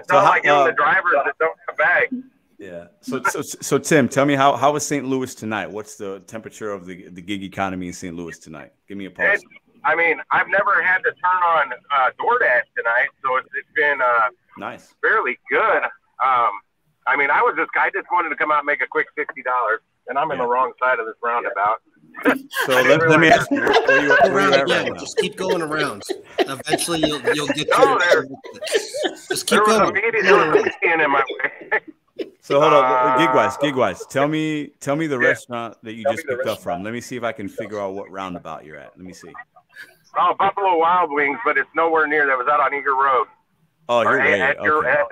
So tell how- I give them uh, the drivers that don't have bags. Yeah. So, so, so Tim, tell me how, how was St. Louis tonight? What's the temperature of the, the gig economy in St. Louis tonight? Give me a pulse. It's, I mean, I've never had to turn on uh, DoorDash tonight, so it's, it's been uh, Nice. fairly good. Um, I mean, I was just I just wanted to come out and make a quick sixty dollars, and I'm in the wrong side of this roundabout. So let, let me ask you, where, where you, where you yeah, right just keep going around. Eventually, you'll you'll get No, to there- Just keep There was a going. median, there was a in my way. So hold on, Uh, Gigwise, Gigwise. Tell me, tell me the Yeah. restaurant that you Tell just picked up from. Let me see if I can figure out what roundabout you're at. Let me see. Oh, Buffalo Wild Wings, but it's nowhere near. That was out on Eager Road. Oh, you're at- way. at Okay. at-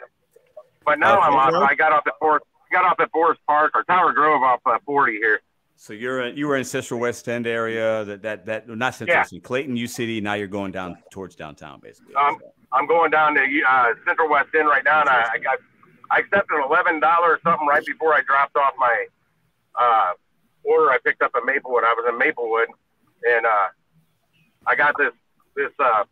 but now I'm off. I got off at Forest. Got off at Forest Park or Tower Grove off uh, 40 here. So you're in, you were in Central West End area. That that that not Central Yeah. West End, Clayton, U City. Now you're going down towards downtown, basically. Um, I'm going down to uh, Central West End right now, and I, I got I accepted an eleven dollar or something right before I dropped off my uh, order. I picked up at Maplewood. I was in Maplewood, and uh, I got this this uh,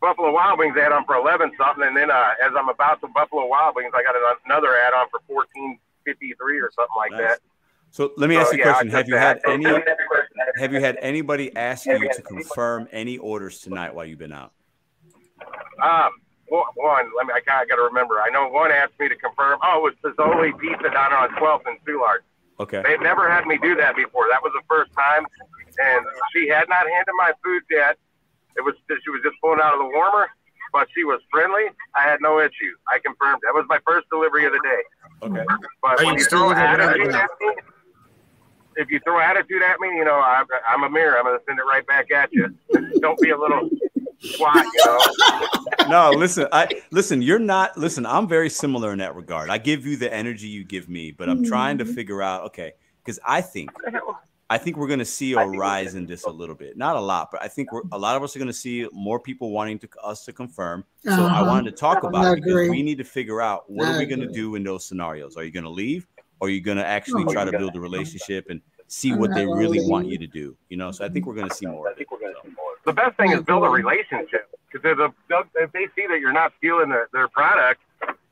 Buffalo Wild Wings add on for eleven something, and then uh, as I'm about to Buffalo Wild Wings, I got another add on for fourteen fifty three or something like Nice. that. So let me ask you a yeah, question. took Have you that. had any? Have you had anybody ask you to confirm any orders tonight while you've been out? Um, one, let me. I got, I got to remember. I know one asked me to confirm. Oh, it was Pizzeoli Pizza down on 12th and Soulard. Okay. They've never had me do that before. That was the first time, and she had not handed my food yet. It was she was just pulling out of the warmer, but she was friendly. I had no issue. I confirmed. That was my first delivery of the day. Okay. But Are when you you still throw attitude at me, if you throw attitude at me, you know I, I'm a mirror. I'm gonna send it right back at you. Don't be a little. Twat, you know. no, listen, I listen, you're not listen, I'm very similar in that regard. I give you the energy you give me, but I'm trying to Mhm. figure out, okay, because I think I think we're going to see a rise in this a little bit. Not a lot, but I think we're a lot of us are going to see more people wanting to us to confirm. So I Uh-huh. wanted to talk about it because we need to figure out what I are we going to agree. do in those scenarios? Are you going to leave or are you going to actually No. try to build a relationship and see I'm what they really leave. want you to do? You know, so I think we're going to see more of it. The best thing is build a relationship because if, if they see that you're not stealing their, their product,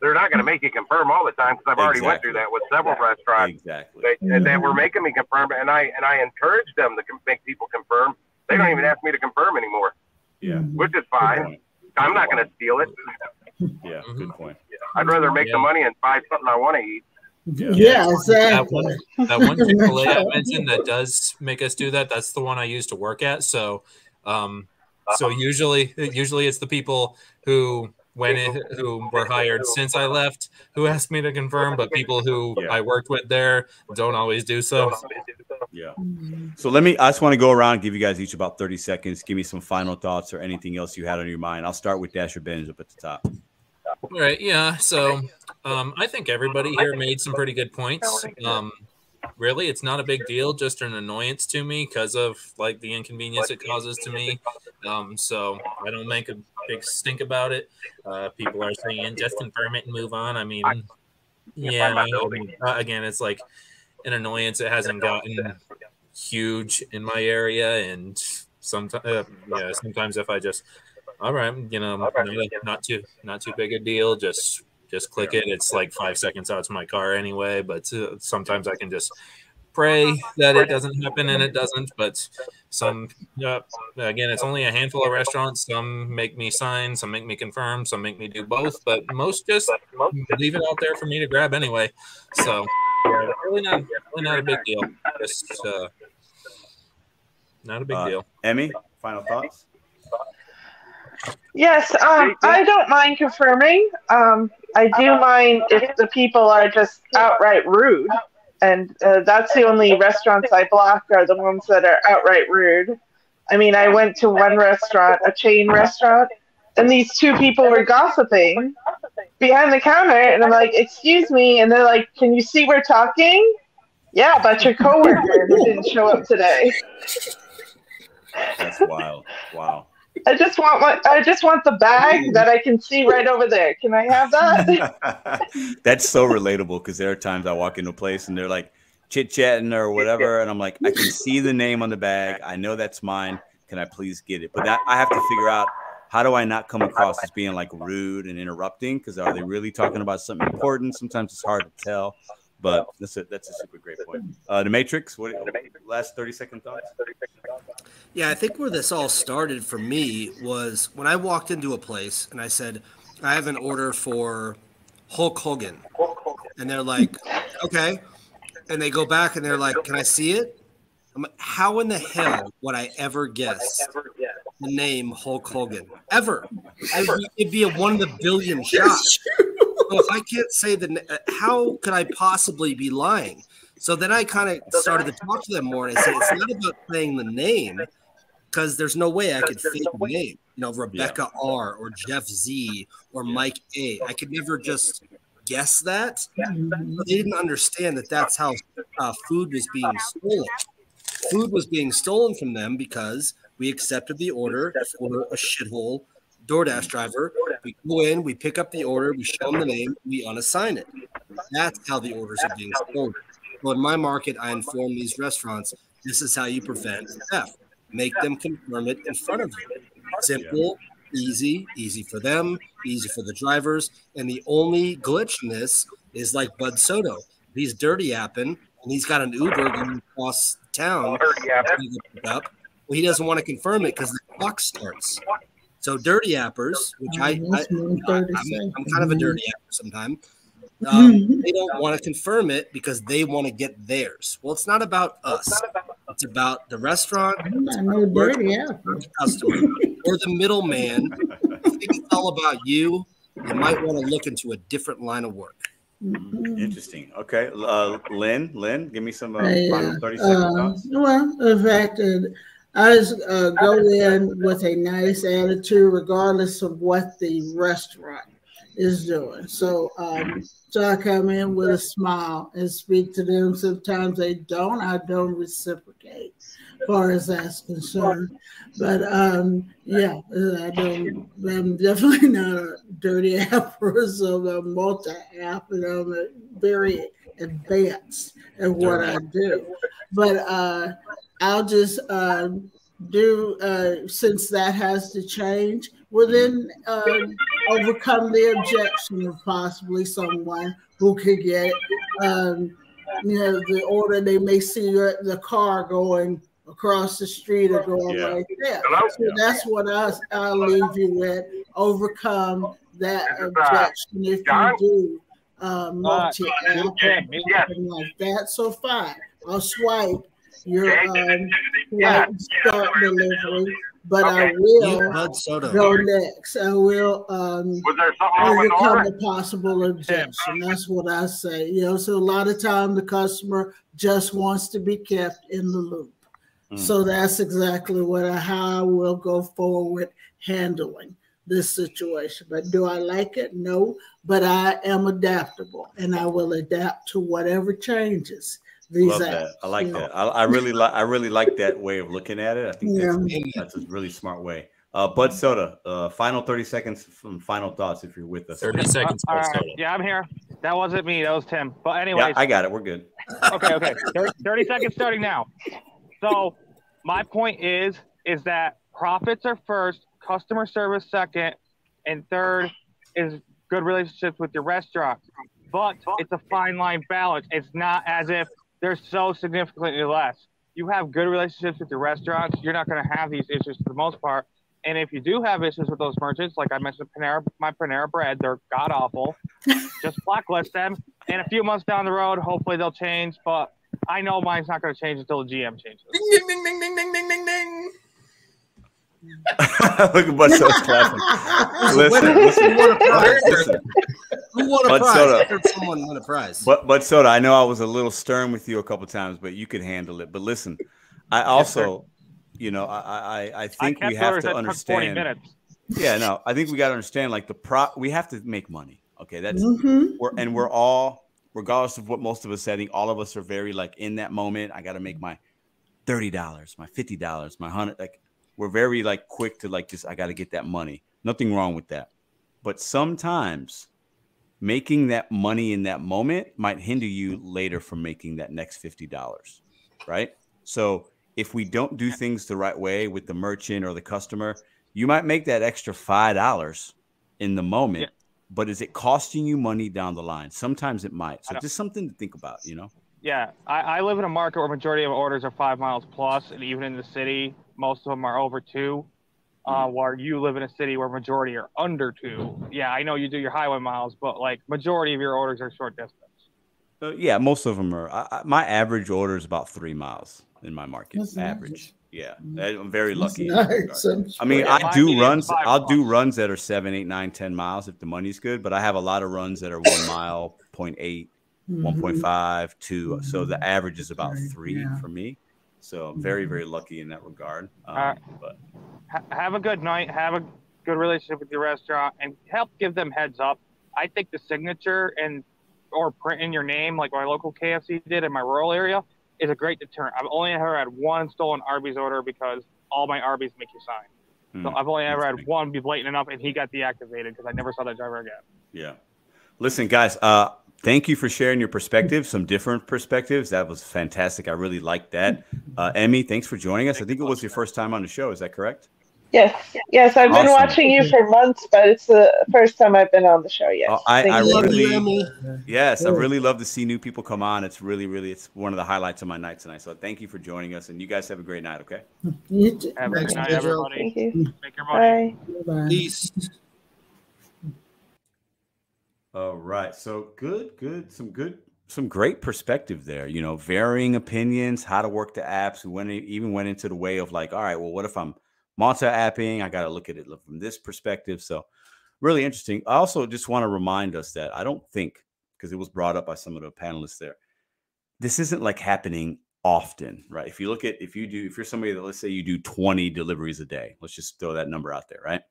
they're not going to make you confirm all the time because I've already went through that with several restaurants. Exactly. They, they were making me confirm, and I and I encourage them to com- make people confirm. They don't even ask me to confirm anymore, Yeah. Mm-hmm. which is fine. I'm not going to steal it. Yeah. Mm-hmm. Good point. I'd rather make Yeah. the money and buy something I want to eat. Yeah, That exactly. one, that one Chick-fil-A I mentioned that does make us do that. That's the one I used to work at. So, um, so usually, usually it's the people who went in, who were hired since I left, who asked me to confirm. But people who Yeah. I worked with there don't always do so. Yeah. Mhm. So let me, I just want to go around, give you guys each about 30 seconds. Give me some final thoughts or anything else you had on your mind. I'll start with Dasher Benz up at the top. All right, yeah. So um, I think everybody here made some pretty good points. Um, really, it's not a big deal, just an annoyance to me because of like the inconvenience it causes to me. Um, so I don't make a big stink about it. Uh, people are saying just confirm it and move on. I mean, yeah. Uh, again, it's like an annoyance. It hasn't gotten huge in my area, and sometimes, uh, yeah, sometimes if I just all right, you know, not, not too not too big a deal. Just just click it. It's like five seconds out to my car anyway. But uh, sometimes I can just pray that it doesn't happen, and it doesn't. But some, uh, again, it's only a handful of restaurants. Some make me sign, some make me confirm, some make me do both. But most just leave it out there for me to grab anyway. So yeah, really not really not a big deal. Just uh, not a big Uh, deal. Emmy, final thoughts? Yes, um, I don't mind confirming. Um, I do mind if the people are just outright rude, and uh, that's the only restaurants I block are the ones that are outright rude. I mean, I went to one restaurant, a chain restaurant, and these two people were gossiping behind the counter, and I'm like, "Excuse me," and they're like, "Can you see we're talking?" Yeah, but your coworker who didn't show up today. That's wild. Wow. I just want my, I just want the bag mm. that I can see right over there. Can I have that? That's so relatable because there are times I walk into a place and they're like chit chatting or whatever, and I'm like, I can see the name on the bag. I know that's mine. Can I please get it? But that I have to figure out how do I not come across as being like rude and interrupting? Because are they really talking about something important? Sometimes it's hard to tell. But that's a that's a super great point. Uh, the Matrix. What last thirty second thoughts? Yeah, I think where this all started for me was when I walked into a place and I said, I have an order for Hulk Hogan. And they're like, okay. And they go back and they're like, can I see it? I'm like, how in the hell would I ever guess the name Hulk Hogan? Ever. It'd be, it'd be a one in a billion shot. So if I can't say the, uh, how could I possibly be lying? So then I kind of started to talk to them more, and I said it's not about saying the name because there's no way I could fake the name. You know, Rebecca R. or Jeff Z. or Mike A. I could never just guess that. But they didn't understand that that's how uh, food was being stolen. Food was being stolen from them because we accepted the order for a shithole DoorDash driver. We go in, we pick up the order, we show them the name, we unassign it. That's how the orders are being stolen. So in my market, I inform these restaurants this is how you prevent theft. Make them confirm it in front of you. Simple, easy, easy for them, easy for the drivers. And the only glitch in this is like Bud Soda. He's dirty apping and he's got an Uber going across town. Dirty apping. to pick Up. Well, he doesn't want to confirm it because the clock starts. So dirty appers, which I, I I'm, I'm kind of a dirty apper sometimes. Um, they don't want to confirm it because they want to get theirs. Well, it's not about us. It's about the restaurant, I'm not no dirty apple. the customer, or the middleman. It's all about you, you might want to look into a different line of work. Interesting. Okay, uh, Lynn, Lynn, give me some uh, I, final thirty second uh, thoughts. well, the fact that I just uh, go in with a nice attitude, regardless of what the restaurant is doing. So, um, so I come in with a smile and speak to them. Sometimes they don't. I don't reciprocate, as far as that's concerned. But um, yeah, I don't. I'm definitely not a dirty apper, so I'm multi-app, and I'm very advanced at what I do. But uh, I'll just uh, do uh, since that has to change. Well, then um, overcome the objection of possibly someone who could get, um, you know, the order. They may see your, the car going across the street or going yeah. right there. So that's what I, I'll leave you with. Overcome that objection if you do um, multi app like that. So fine, I'll swipe your um, yeah. start delivery, but okay. I will go next. I will um, overcome the possible objection. That's what I say. You know, so a lot of time the customer just wants to be kept in the loop. Mm. So that's exactly what I, how I will go forward handling this situation. But do I like it? No, but I am adaptable and I will adapt to whatever changes these Love that. I like that. I, I really like. I really like that way of looking at it. I think yeah. that's, that's, a really smart way. Uh, Bud Soda, uh, final 30 seconds from final thoughts if you're with us. 30 seconds. Uh, right. Yeah, I'm here. That wasn't me. That was Tim. But anyway, yeah, I got it. We're good. Okay, okay. 30, 30 seconds starting now. So my point is, is that profits are first, customer service second, and third is good relationships with your restaurant. But it's a fine line balance. It's not as if they're so significantly less. You have good relationships with your restaurants. You're not going to have these issues for the most part. And if you do have issues with those merchants, like I mentioned, Panera, my Panera Bread, they're god awful. Just blacklist them. And a few months down the road, hopefully they'll change. But I know mine's not going to change until the GM changes. Ding, ding, ding, ding, ding, ding, ding, ding. Look at Butso's clapping. listen, listen, who won a prize? Listen. Who won a Bud prize? Soda. Someone won a prize. But but Soda, I know I was a little stern with you a couple times, but you could handle it. But listen, I also, yes, you know, I I, I think I we have to understand. Yeah, no, I think we got to understand like the pro. We have to make money. Okay, that's mm-hmm. we're and we're all, regardless of what most of us say, I think all of us are very like in that moment. I got to make my thirty dollars, my fifty dollars, my hundred. Like we're very like quick to like just I got to get that money. Nothing wrong with that. But sometimes making that money in that moment might hinder you later from making that next $50, right? So if we don't do things the right way with the merchant or the customer, you might make that extra $5 in the moment, yeah. but is it costing you money down the line? Sometimes it might. So just something to think about, you know? Yeah, I, I live in a market where majority of orders are five miles plus, and even in the city, most of them are over two. Uh, hmm. where you live in a city where majority are under two. Yeah, I know you do your highway miles, but like majority of your orders are short distance. Uh, yeah, most of them are. I, my average order is about three miles in my market. That's average. Nice. Yeah. I'm very lucky. Nice. I mean, I do runs. I'll do runs that are seven, eight, nine, ten miles if the money's good. But I have a lot of runs that are one mile, 0.8, mm-hmm. 1.5, 2. Mm-hmm. So the average is about three yeah. for me. So I'm very, very lucky in that regard. Um, uh, but have a good night. Have a good relationship with your restaurant, and help give them heads up. I think the signature and or print in your name, like my local KFC did in my rural area, is a great deterrent. I've only ever had one stolen Arby's order because all my Arby's make you sign. So mm, I've only ever had one be blatant enough, and he got deactivated because I never saw that driver again. Yeah. Listen, guys. Uh, thank you for sharing your perspectives, some different perspectives. That was fantastic. I really liked that. Uh, Emmy, thanks for joining us. I think it was your first time on the show. Is that correct? Yes, yes. I've awesome. been watching you for months, but it's the first time I've been on the show. Yes, oh, I, I really, yes, I really love to see new people come on. It's really, really, it's one of the highlights of my night tonight. So thank you for joining us, and you guys have a great night. Okay. You. Have a good night, everybody. Thank you. Make your money. Bye. Peace. All right. So good, good, some good, some great perspective there. You know, varying opinions, how to work the apps. We went even went into the way of like, all right, well, what if I'm multi-apping? I got to look at it from this perspective. So really interesting. I also just want to remind us that I don't think because it was brought up by some of the panelists there. This isn't like happening often, right? If you look at if you do if you're somebody that let's say you do 20 deliveries a day, let's just throw that number out there, right?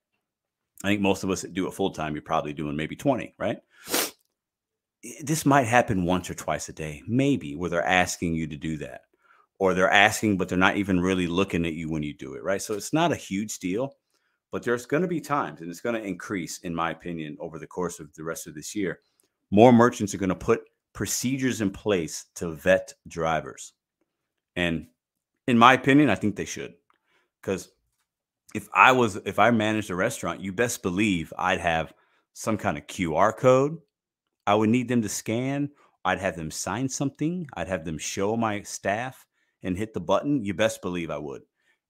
I think most of us that do it full time, you're probably doing maybe 20, right? Eh, this might happen once or twice a day, maybe, where they're asking you to do that. Or they're asking, but they're not even really looking at you when you do it, right? So it's not a huge deal, but there's going to be times, and it's going to increase, in my opinion, over the course of the rest of this year. More merchants are going to put procedures in place to vet drivers. And in my opinion, I think they should. Because if I was if I managed a restaurant, you best believe I'd have some kind of QR code. I would need them to scan. I'd have them sign something. I'd have them show my staff and hit the button. You best believe I would.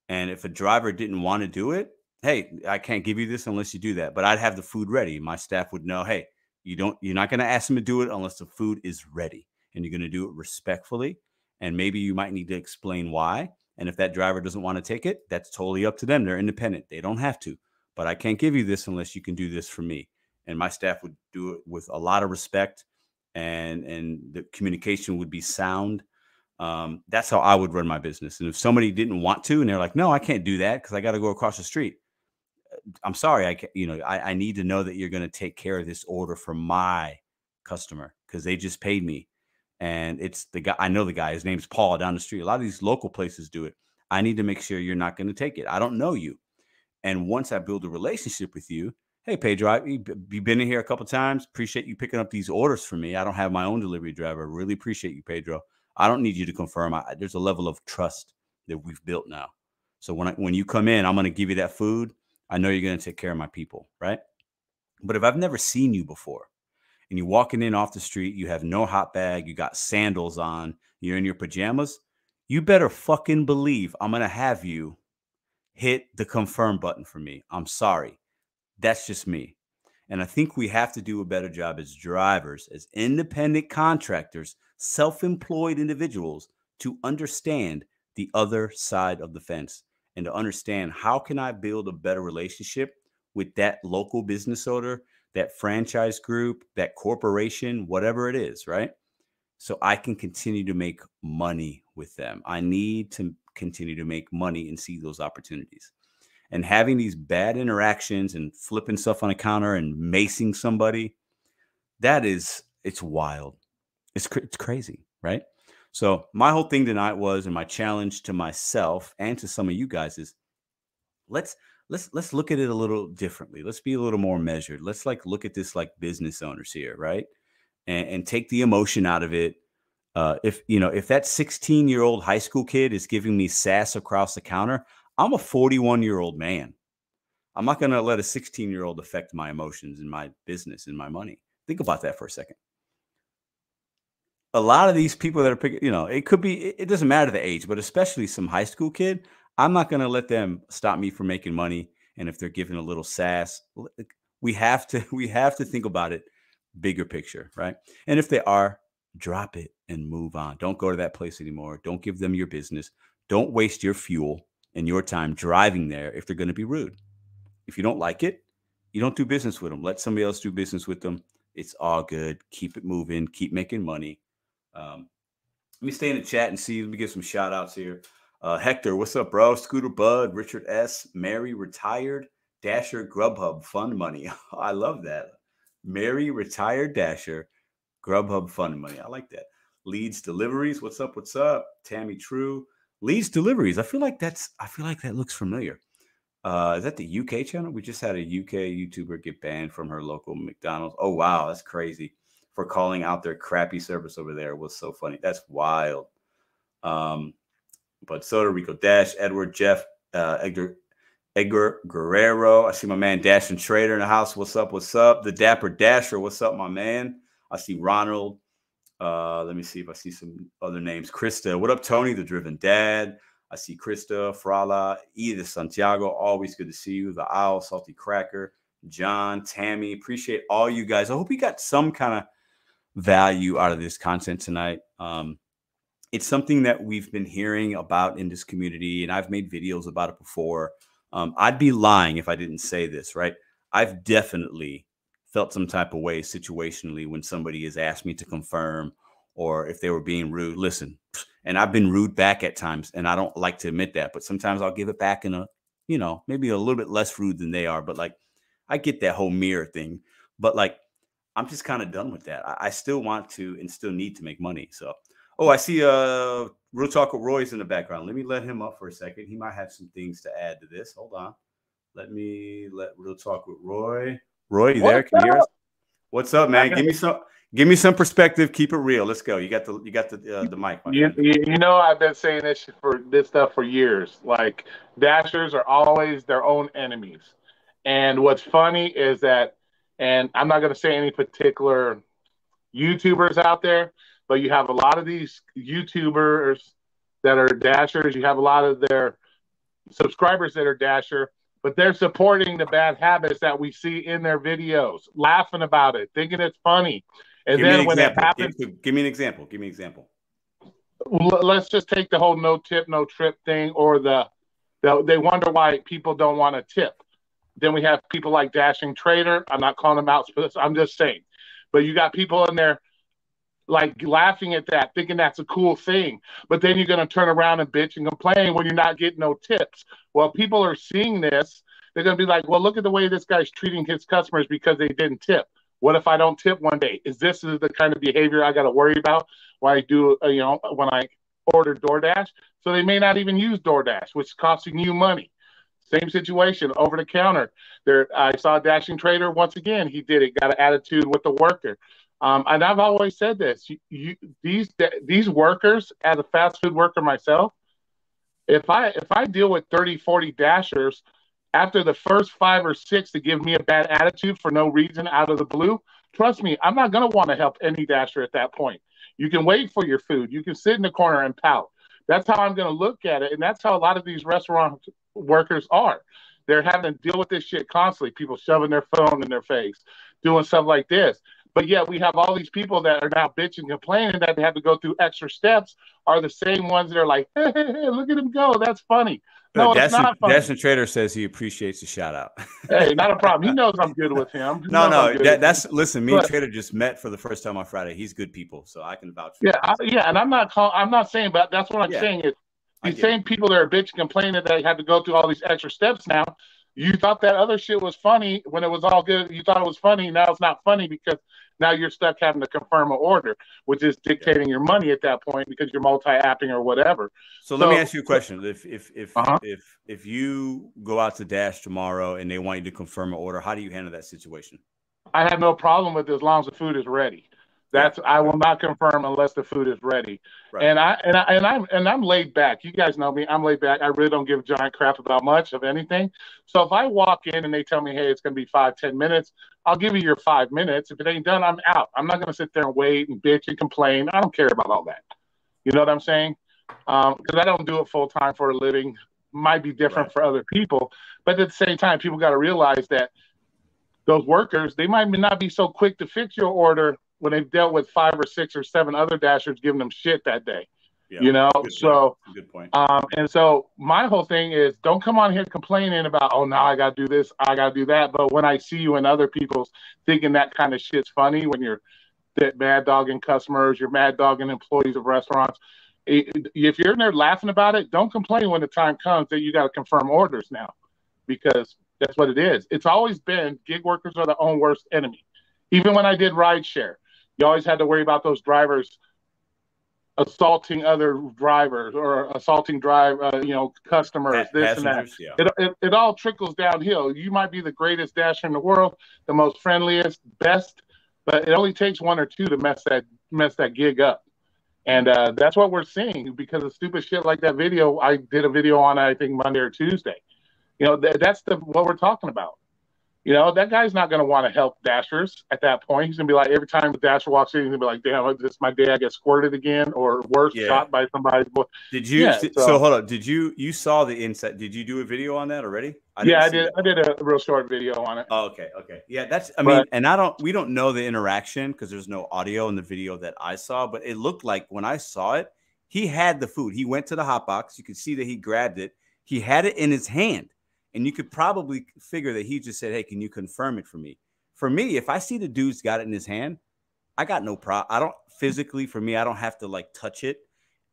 And if a driver didn't want to do it, hey, I can't give you this unless you do that. But I'd have the food ready. My staff would know, hey, you don't you're not going to ask them to do it unless the food is ready and you're going to do it respectfully and maybe you might need to explain why and if that driver doesn't want to take it that's totally up to them they're independent they don't have to. But i can't give you this unless you can do this for me. And my staff would do it with a lot of respect and and the communication would be sound. Um, that's how i would run my business. And if somebody didn't want to and they're like no i can't do that because i got to go across the street I'm sorry, I can't, you know I, I need to know that you're going to take care of this order for my customer because they just paid me, and it's the guy I know the guy. His name's Paul down the street. A lot of these local places do it. I need to make sure you're not going to take it. I don't know you, and once I build a relationship with you, hey Pedro, you've been in here a couple times. Appreciate you picking up these orders for me. I don't have my own delivery driver. Really appreciate you, Pedro. I don't need you to confirm. I, there's a level of trust that we've built now. So when I, when you come in, I'm going to give you that food I know you're going to take care of my people, right? But if I've never seen you before and you're walking in off the street, you have no hot bag, you got sandals on, you're in your pajamas, you better fucking believe I'm to have you hit the confirm button for me. I'm sorry. That's just me. And I think we have to do a better job as drivers, as independent contractors, self employed individuals to understand the other side of the fence and to understand how can I build a better relationship with that local business owner, that franchise group, that corporation, whatever it is, right? So I can continue to make money with them. I need to continue to make money and see those opportunities. And having these bad interactions and flipping stuff on a counter and macing somebody, that is, it's wild. It's, it's crazy, right? So my whole thing tonight was, and my challenge to myself and to some of you guys is, let's let's let's look at it a little differently. Let's be a little more measured. Let's like look at this like business owners here, right? And, and take the emotion out of it. Uh, if you know, if that 16 year old high school kid is giving me sass across the counter, I'm a 41 year old man. I'm not going to let a 16 year old affect my emotions and my business and my money. Think about that for a second a lot of these people that are picking, you know, it could be, it doesn't matter the age, but especially some high school kid, I'm not going to let them stop me from making money. And if they're giving a little sass, we have to, we have to think about it bigger picture, right? And if they are, drop it and move on. Don't go to that place anymore. Don't give them your business. Don't waste your fuel and your time driving there if they're going to be rude. If you don't like it, you don't do business with them. Let somebody else do business with them. It's all good. Keep it moving. Keep making money um, let me stay in the chat and see. Let me give some shout outs here. Uh, Hector, what's up, bro? Scooter Bud, Richard S., Mary Retired, Dasher, Grubhub, Fund Money. I love that. Mary Retired Dasher, Grubhub Fund Money. I like that. Leads Deliveries. What's up? What's up? Tammy True. Leads Deliveries. I feel like that's, I feel like that looks familiar. Uh, is that the UK channel? We just had a UK YouTuber get banned from her local McDonald's. Oh, wow. That's crazy for calling out their crappy service over there was so funny. That's wild. Um, but Soto Rico Dash, Edward, Jeff, uh, Edgar, Edgar Guerrero. I see my man Dashing Trader in the house. What's up? What's up? The Dapper Dasher. What's up, my man? I see Ronald. Uh, let me see if I see some other names. Krista. What up, Tony? The Driven Dad. I see Krista, Frala, Edith Santiago. Always good to see you. The Owl, Salty Cracker, John, Tammy. Appreciate all you guys. I hope you got some kind of value out of this content tonight. Um, it's something that we've been hearing about in this community, and I've made videos about it before. Um, I'd be lying if I didn't say this, right? I've definitely felt some type of way situationally when somebody has asked me to confirm or if they were being rude. Listen, And I've been rude back at times, and I don't like to admit that, but sometimes I'll give it back in a, you know, maybe a little bit less rude than they are. But like, I get that whole mirror thing, but like, I'm just kind of done with that. I, I, still want to and still need to make money. So, oh, I see uh Real Talk with Roy's in the background. Let me let him up for a second. He might have some things to add to this. Hold on. Let me let Real Talk with Roy. Roy, you there? Can you hear us? What's up, man? Give me some give me some perspective. Keep it real. Let's go. You got the you got the uh, the mic. You, you know I've been saying this for this stuff for years. Like dashers are always their own enemies. And what's funny is that, and I'm not going to say any particular YouTubers out there, but you have a lot of these YouTubers that are dashers. You have a lot of their subscribers that are dasher but they're supporting the bad habits that we see in their videos, laughing about it, thinking it's funny. And give then when it happens, give, give, me an example. Give me an example. Let's just take the whole no tip, no trip thing, or the, the they wonder why people don't want to tip. Then we have people like Dashing Trader. I'm not calling them out, I'm just saying. But you got people in there like laughing at that, thinking that's a cool thing. But then you're going to turn around and bitch and complain when you're not getting no tips. Well, people are seeing this. They're going to be like, well, look at the way this guy's treating his customers because they didn't tip. What if I don't tip one day? Is this the kind of behavior I got to worry about when I do, uh, you know, when I order DoorDash? So they may not even use DoorDash, which is costing you money. Same situation over the counter. There, I saw a dashing trader once again. He did it. Got an attitude with the worker. Um, and I've always said this: you, you, these these workers, as a fast food worker myself, if I if I deal with 30, 40 dashers, after the first five or six to give me a bad attitude for no reason out of the blue, trust me, I'm not going to want to help any dasher at that point. You can wait for your food. You can sit in the corner and pout. That's how I'm going to look at it, and that's how a lot of these restaurant workers are. They're having to deal with this shit constantly. People shoving their phone in their face, doing stuff like this. But yet we have all these people that are now bitching, complaining that they have to go through extra steps. Are the same ones that are like, hey, hey, hey look at him go. That's funny. No, no it's not funny. Dashing Trader says he appreciates the shout out. hey, not a problem. He knows I'm good with him. He no, no, that, that's listen. Me but, and Trader just met for the first time on Friday. He's good people, so I can vouch. yeah, I, yeah, and I'm not call, I'm not saying, but that's what I'm yeah. saying is these same people that are bitching, complaining that they had to go through all these extra steps now. You thought that other shit was funny when it was all good. You thought it was funny. Now it's not funny because now you're stuck having to confirm an order, which is dictating your money at that point because you're multi-apping or whatever. So, so let me ask you a question: If if if uh-huh. if if you go out to Dash tomorrow and they want you to confirm an order, how do you handle that situation? I have no problem with it as long as the food is ready. That's I will not confirm unless the food is ready. Right. And I and I and I'm and I'm laid back. You guys know me. I'm laid back. I really don't give a giant crap about much of anything. So if I walk in and they tell me, hey, it's gonna be five, ten minutes, I'll give you your five minutes. If it ain't done, I'm out. I'm not gonna sit there and wait and bitch and complain. I don't care about all that. You know what I'm saying? Because um, I don't do it full time for a living. Might be different right. for other people, but at the same time, people got to realize that those workers they might not be so quick to fix your order when they've dealt with five or six or seven other dashers giving them shit that day. Yeah, you know, good so point. good point. Um, and so my whole thing is don't come on here complaining about oh now I gotta do this, I gotta do that. But when I see you and other people's thinking that kind of shit's funny when you're that mad dogging customers, you're mad dogging employees of restaurants. If you're in there laughing about it, don't complain when the time comes that you got to confirm orders now, because that's what it is. It's always been gig workers are the own worst enemy. Even when I did rideshare, you always had to worry about those drivers assaulting other drivers or assaulting drive uh, you know customers this and that. yeah. it, it, it, all trickles downhill. You might be the greatest dasher in the world the most friendliest best but it only takes one or two to mess that mess that gig up. And uh, that's what we're seeing because of stupid shit like that video. I did a video on i think monday or tuesday. You know th- that's the what we're talking about you know, that guy's not going to want to help Dashers at that point. He's going to be like, every time the Dasher walks in, he's going to be like, damn, this my day I get squirted again or worse, yeah. shot by somebody's somebody. Did you, yeah, so, so, hold on. Did you, you saw the inset. Did you do a video on that already? I yeah, I did. That. I did a real short video on it. Oh, okay. Okay. Yeah. That's, I mean, and I don't, we don't know the interaction because there's no audio in the video that I saw, but it looked like when I saw it, he had the food. He went to the hot box. You could see that he grabbed it. He had it in his hand and you could probably figure that he just said, Hey, can you confirm it for me? For me, if I see the dude's got it in his hand, I got no problem. I don't physically, for me, I don't have to like touch it.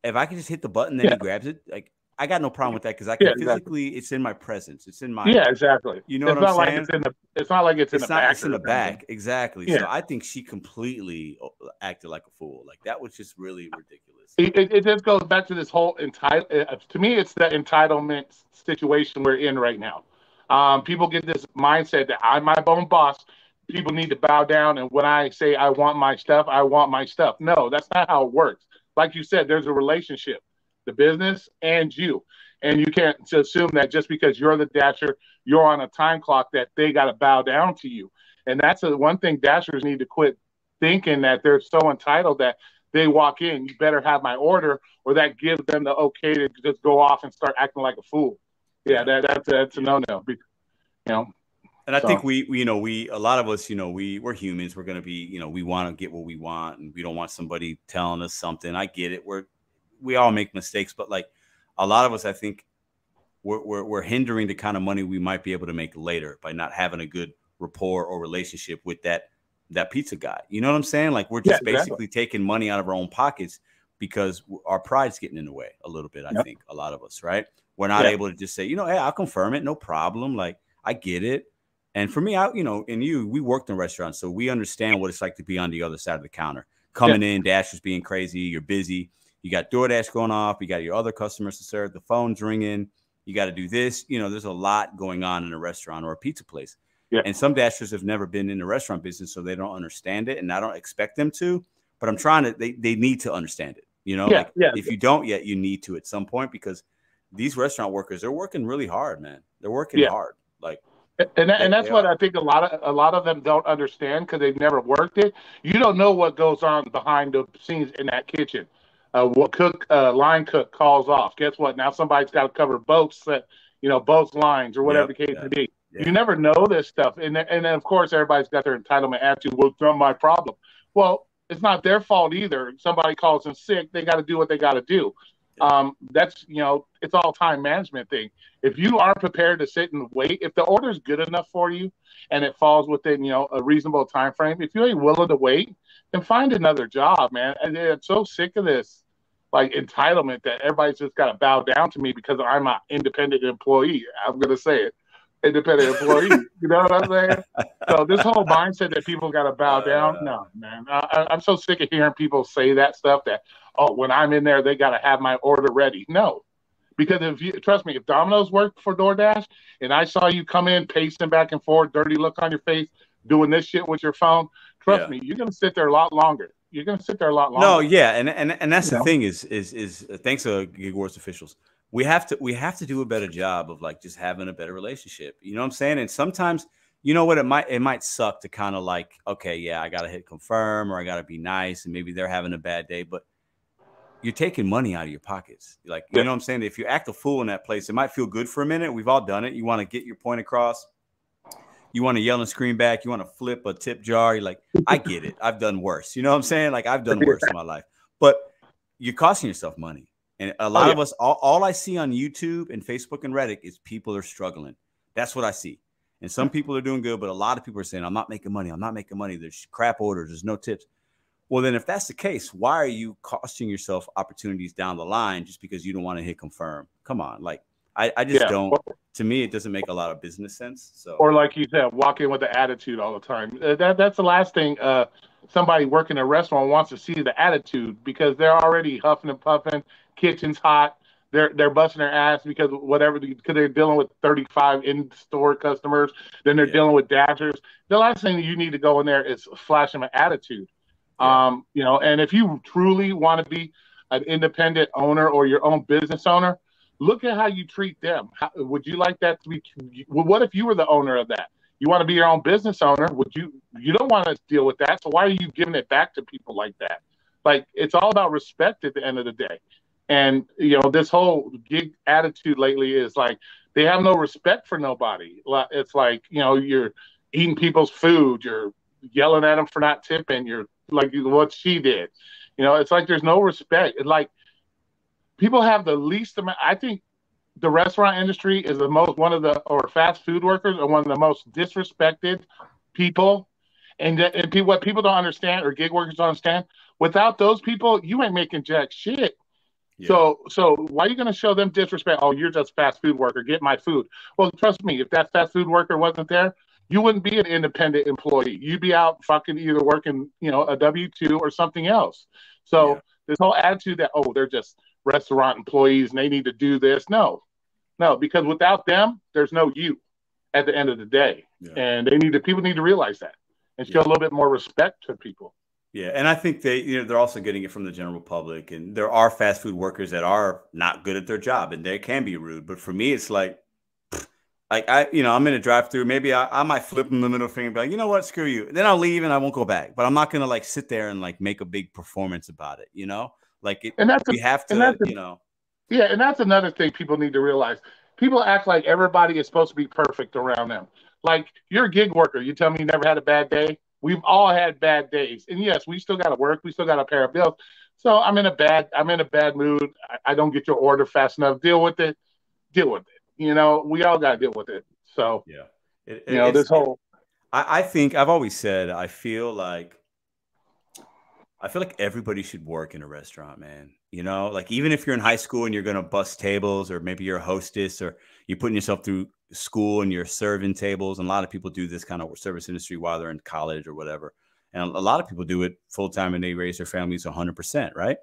if I can just hit the button, then yeah. he grabs it. Like I got no problem with that because I can yeah, physically. Exactly. It's in my presence. It's in my. Yeah, exactly. You know it's what I'm saying? Like it's, in the, it's not like it's, it's in the not, back. It's in the back. Exactly. Yeah. So I think she completely uh, acted like a fool. Like that was just really ridiculous. It, it, it just goes back to this whole entitle. Uh, to me, it's the entitlement situation we're in right now. Um, people get this mindset that I'm my own boss people need to bow down. And when I say I want my stuff, I want my stuff. No, that's not how it works. Like you said, there's a relationship, the business and you. And you can't assume that just because you're the dasher, you're on a time clock that they got to bow down to you. And that's the one thing dashers need to quit thinking that they're so entitled that they walk in, you better have my order, or that gives them the okay to just go off and start acting like a fool. Yeah, that, that's that's a no no. You know, and I so. think we, we, you know, we a lot of us, you know, we we're humans. We're gonna be, you know, we want to get what we want, and we don't want somebody telling us something. I get it. We're we all make mistakes, but like a lot of us, I think we're, we're, we're hindering the kind of money we might be able to make later by not having a good rapport or relationship with that that pizza guy. You know what I'm saying? Like we're just yeah, basically taking money out of our own pockets because our pride's getting in the way a little bit. I yep. think a lot of us, right? We're not yeah. able to just say, you know, hey, I'll confirm it, no problem. Like I get it. And for me, I, you know, and you, we worked in restaurants, so we understand what it's like to be on the other side of the counter. Coming yeah. in, Dashers being crazy, you're busy. You got DoorDash going off, you got your other customers to serve, the phone's ringing, you got to do this. You know, there's a lot going on in a restaurant or a pizza place. Yeah. And some Dashers have never been in the restaurant business, so they don't understand it, and I don't expect them to. But I'm trying to. They they need to understand it. You know, yeah, like yeah. if you don't yet, you need to at some point because these restaurant workers they're working really hard, man. They're working yeah. hard. Like and and that's what I think a lot of a lot of them don't understand because they've never worked it. You don't know what goes on behind the scenes in that kitchen. Uh, what cook uh, line cook calls off? Guess what? Now somebody's got to cover boats that you know boats lines or whatever yep, the case may be. You never know this stuff, and and then of course everybody's got their entitlement attitude. Well, it's not my problem. Well, it's not their fault either. Somebody calls in sick, they got to do what they got to do um, that's you know it's all time management thing. If you aren't prepared to sit and wait if the order is good enough for you and it falls within you know a reasonable time frame if you ain't willing to wait then find another job man. And i'm so sick of this like entitlement that everybody's just got to bow down to me because i'm an independent employee. I'm going to say it independent employee you know what i'm saying so this whole mindset that people got to bow down no man I, i'm so sick of hearing people say that stuff that oh, when I'm in there, they got to have my order ready. No, because if you trust me, if Domino's worked for DoorDash and I saw you come in pacing back and forth, dirty look on your face, doing this shit with your phone, trust yeah. me, you're gonna sit there a lot longer. You're gonna sit there a lot longer. No, yeah, and and and that's you the know? thing is is is uh, thanks to Gig Wars officials, we have to we have to do a better job of like just having a better relationship. You know what I'm saying? And sometimes you know what it might it might suck to kind of like okay yeah i gotta hit confirm or i gotta be nice and maybe they're having a bad day but you're taking money out of your pockets. Like, you yeah. know what I'm saying? If you act a fool in that place, it might feel good for a minute. We've all done it. You want to get your point across. You want to yell and scream back. You want to flip a tip jar. You're like, I get it. I've done worse. You know what I'm saying? Like, I've done worse in my life. But you're costing yourself money. And a lot oh, yeah. of us, all, all I see on YouTube and Facebook and Reddit is people are struggling. That's what I see. And some people are doing good, but a lot of people are saying, I'm not making money. I'm not making money. There's crap orders. There's no tips. Well, then if that's the case, why are you costing yourself opportunities down the line just because you don't want to hit confirm? Come on, like I, I just yeah. don't. To me, it doesn't make a lot of business sense. So, or like you said, walk in with the attitude all the time. Uh, that that's the last thing. Uh, somebody working a restaurant wants to see the attitude because they're already huffing and puffing. Kitchen's hot. They're they're busting their ass because whatever because they're dealing with 35 in store customers. Then they're yeah. dealing with dashers. The last thing you need to go in there is flash them an attitude. Um, you know, and if you truly want to be an independent owner or your own business owner, look at how you treat them. How, would you like that to be? What if you were the owner of that? You want to be your own business owner? Would you? You don't want to deal with that. So why are you giving it back to people like that? Like it's all about respect at the end of the day. And you know, this whole gig attitude lately is like they have no respect for nobody. It's like you know, you're eating people's food, you're yelling at them for not tipping, you're like what she did. You know, it's like there's no respect. It's like people have the least amount. I think the restaurant industry is the most one of the or fast food workers are one of the most disrespected people. And, and what people don't understand or gig workers don't understand, without those people, you ain't making jack shit. Yeah. So, so why are you going to show them disrespect? Oh, you're just fast food worker. Get my food. Well, trust me, if that fast food worker wasn't there, you wouldn't be an independent employee. You'd be out fucking either working, you know, a W two or something else. So yeah. this whole attitude that oh, they're just restaurant employees and they need to do this. No, no, because without them, there's no you at the end of the day, yeah. and they need to people need to realize that and show a little bit more respect to people. Yeah, and I think they, you know, they're also getting it from the general public, and there are fast food workers that are not good at their job, and they can be rude. But for me, it's like, like I, you know, I'm in a drive-through. Maybe I, I might flip them the middle finger, and be like, you know what, screw you. Then I'll leave and I won't go back. But I'm not gonna like sit there and like make a big performance about it. You know, like it, and that's we a, have to, you know. Yeah, and that's another thing people need to realize. People act like everybody is supposed to be perfect around them. Like you're a gig worker. You tell me you never had a bad day We've all had bad days, and yes, we still got to work. We still got to pay our bills. So I'm in a bad I'm in a bad mood. I, I don't get your order fast enough. Deal with it. Deal with it. You know, we all got to deal with it. So yeah, it, you know this whole. I, I think I've always said I feel like I feel like everybody should work in a restaurant, man. You know, like even if you're in high school and you're gonna bust tables, or maybe you're a hostess, or you're putting yourself through school and you're serving tables. And a lot of people do this kind of service industry while they're in college or whatever. And a lot of people do it full time and they raise their families 100%, right?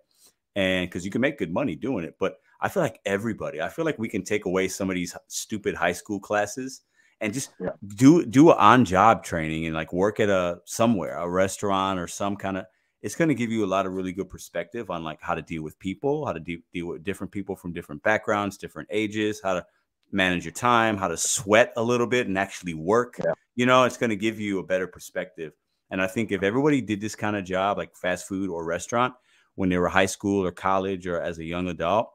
And because you can make good money doing it. But I feel like everybody, I feel like we can take away some of these stupid high school classes and just yeah. do do an on job training and like work at a somewhere, a restaurant or some kind of. It's going to give you a lot of really good perspective on like how to deal with people, how to de- deal with different people from different backgrounds, different ages, how to manage your time, how to sweat a little bit and actually work. Yeah. You know, it's going to give you a better perspective. And I think if everybody did this kind of job, like fast food or restaurant, when they were high school or college or as a young adult,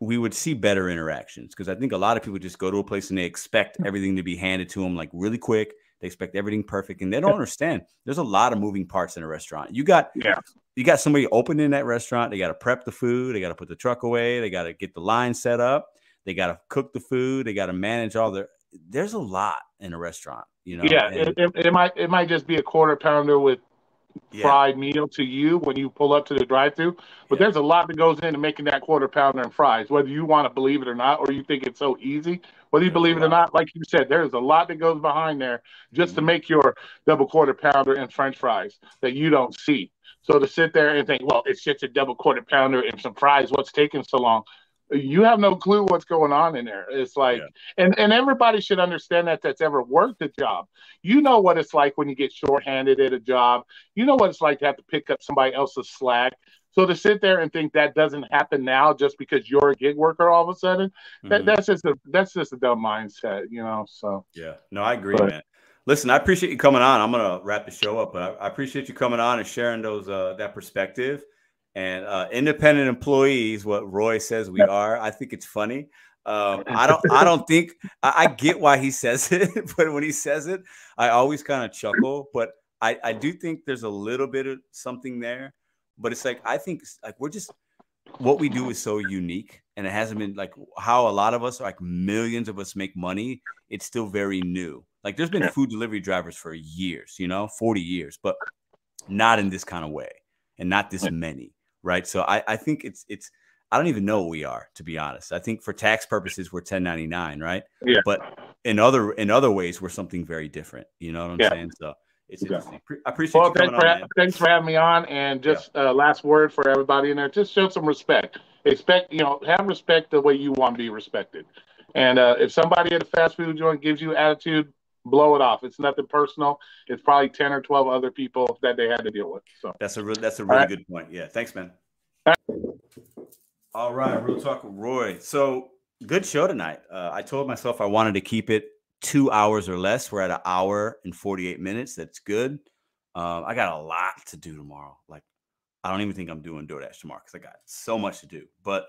we would see better interactions. Because I think a lot of people just go to a place and they expect hmm. everything to be handed to them like really quick. They expect everything perfect, and they don't understand. There's a lot of moving parts in a restaurant. You got yeah. You got somebody opening that restaurant. They got to prep the food. They got to put the truck away. They got to get the line set up they got to cook the food. They got to manage all their. There's a lot in a restaurant, you know. Yeah, and, it, it, might it might just be a quarter pounder with yeah. fried meal to you when you pull up to the drive-through, but yeah. there's a lot that goes into making that quarter pounder and fries. Whether you want to believe it or not, or you think it's so easy, whether you believe it or not, like you said, there's a lot that goes behind there just mm-hmm. to make your double quarter pounder and French fries that you don't see. So to sit there and think, well, it's just a double quarter pounder and some fries. What's taking so long? You have no clue what's going on in there. It's like, yeah. and and everybody should understand that that's ever worked a job. You know what it's like when you get shorthanded at a job. You know what it's like to have to pick up somebody else's slack. So to sit there and think that doesn't happen now just because you're a gig worker all of a sudden, mm-hmm. that, that's just a that's just a dumb mindset, you know. So yeah, no, I agree, but, man. Listen, I appreciate you coming on. I'm gonna wrap the show up, but I, I appreciate you coming on and sharing those uh, that perspective and uh, independent employees, what Roy says we are. I think it's funny. Um, I don't. I don't think I, I, get why he says it, but when he says it, I always kind of chuckle. But I, I do think there's a little bit of something there. But it's like I think like we're just what we do is so unique, and it hasn't been like how a lot of us, like millions of us, make money. It's still very new. Like there's been food delivery drivers for years, you know, 40 years, but not in this kind of way, and not this many right? So I, I think it's it's I don't even know what we are to be honest. I think for tax purposes we're 1099, right? Yeah. But in other in other ways we're something very different. You know what I'm yeah. saying? So it's. I appreciate well, thanks for, on, thanks for having me on. And just yeah. uh, last word for everybody in there: just show some respect. Expect you know have respect the way you want to be respected. And uh, if somebody at a fast food joint gives you attitude, blow it off. It's nothing personal. It's probably ten or twelve other people that they had to deal with. So that's a re- that's a really right. good point. Yeah, thanks, man. All right, real talk with Roy. So good show tonight. Uh, I told myself I wanted to keep it two hours or less. We're at an hour and forty eight minutes. That's good. Um, I got a lot to do tomorrow. Like I don't even think I'm doing DoorDash tomorrow because I got so much to do. But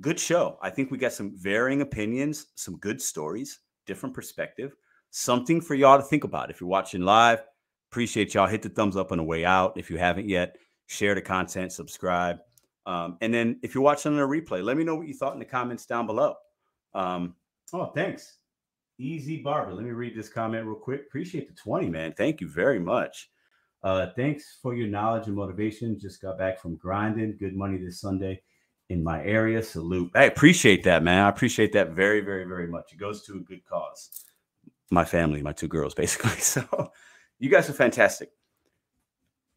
good show. I think we got some varying opinions, some good stories, different perspective something for y'all to think about. If you're watching live, appreciate y'all. Hit the thumbs up on the way out. If you haven't yet, share the content, subscribe. Um, and then if you're watching on a replay, let me know what you thought in the comments down below. Um, oh, thanks. Easy Barber. Let me read this comment real quick. Appreciate the 20, man. Thank you very much. Uh, thanks for your knowledge and motivation. Just got back from grinding. Good money this Sunday. in my area. Salute. I appreciate that, man. I appreciate that very, very, very much. It goes to a good cause. My family, my two girls, basically. So you guys are fantastic.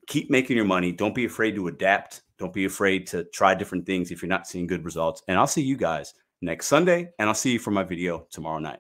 Keep making your money. Don't be afraid to adapt. Don't be afraid to try different things if you're not seeing good results. And I'll see you guys next Sunday, and I'll see you for my video tomorrow night.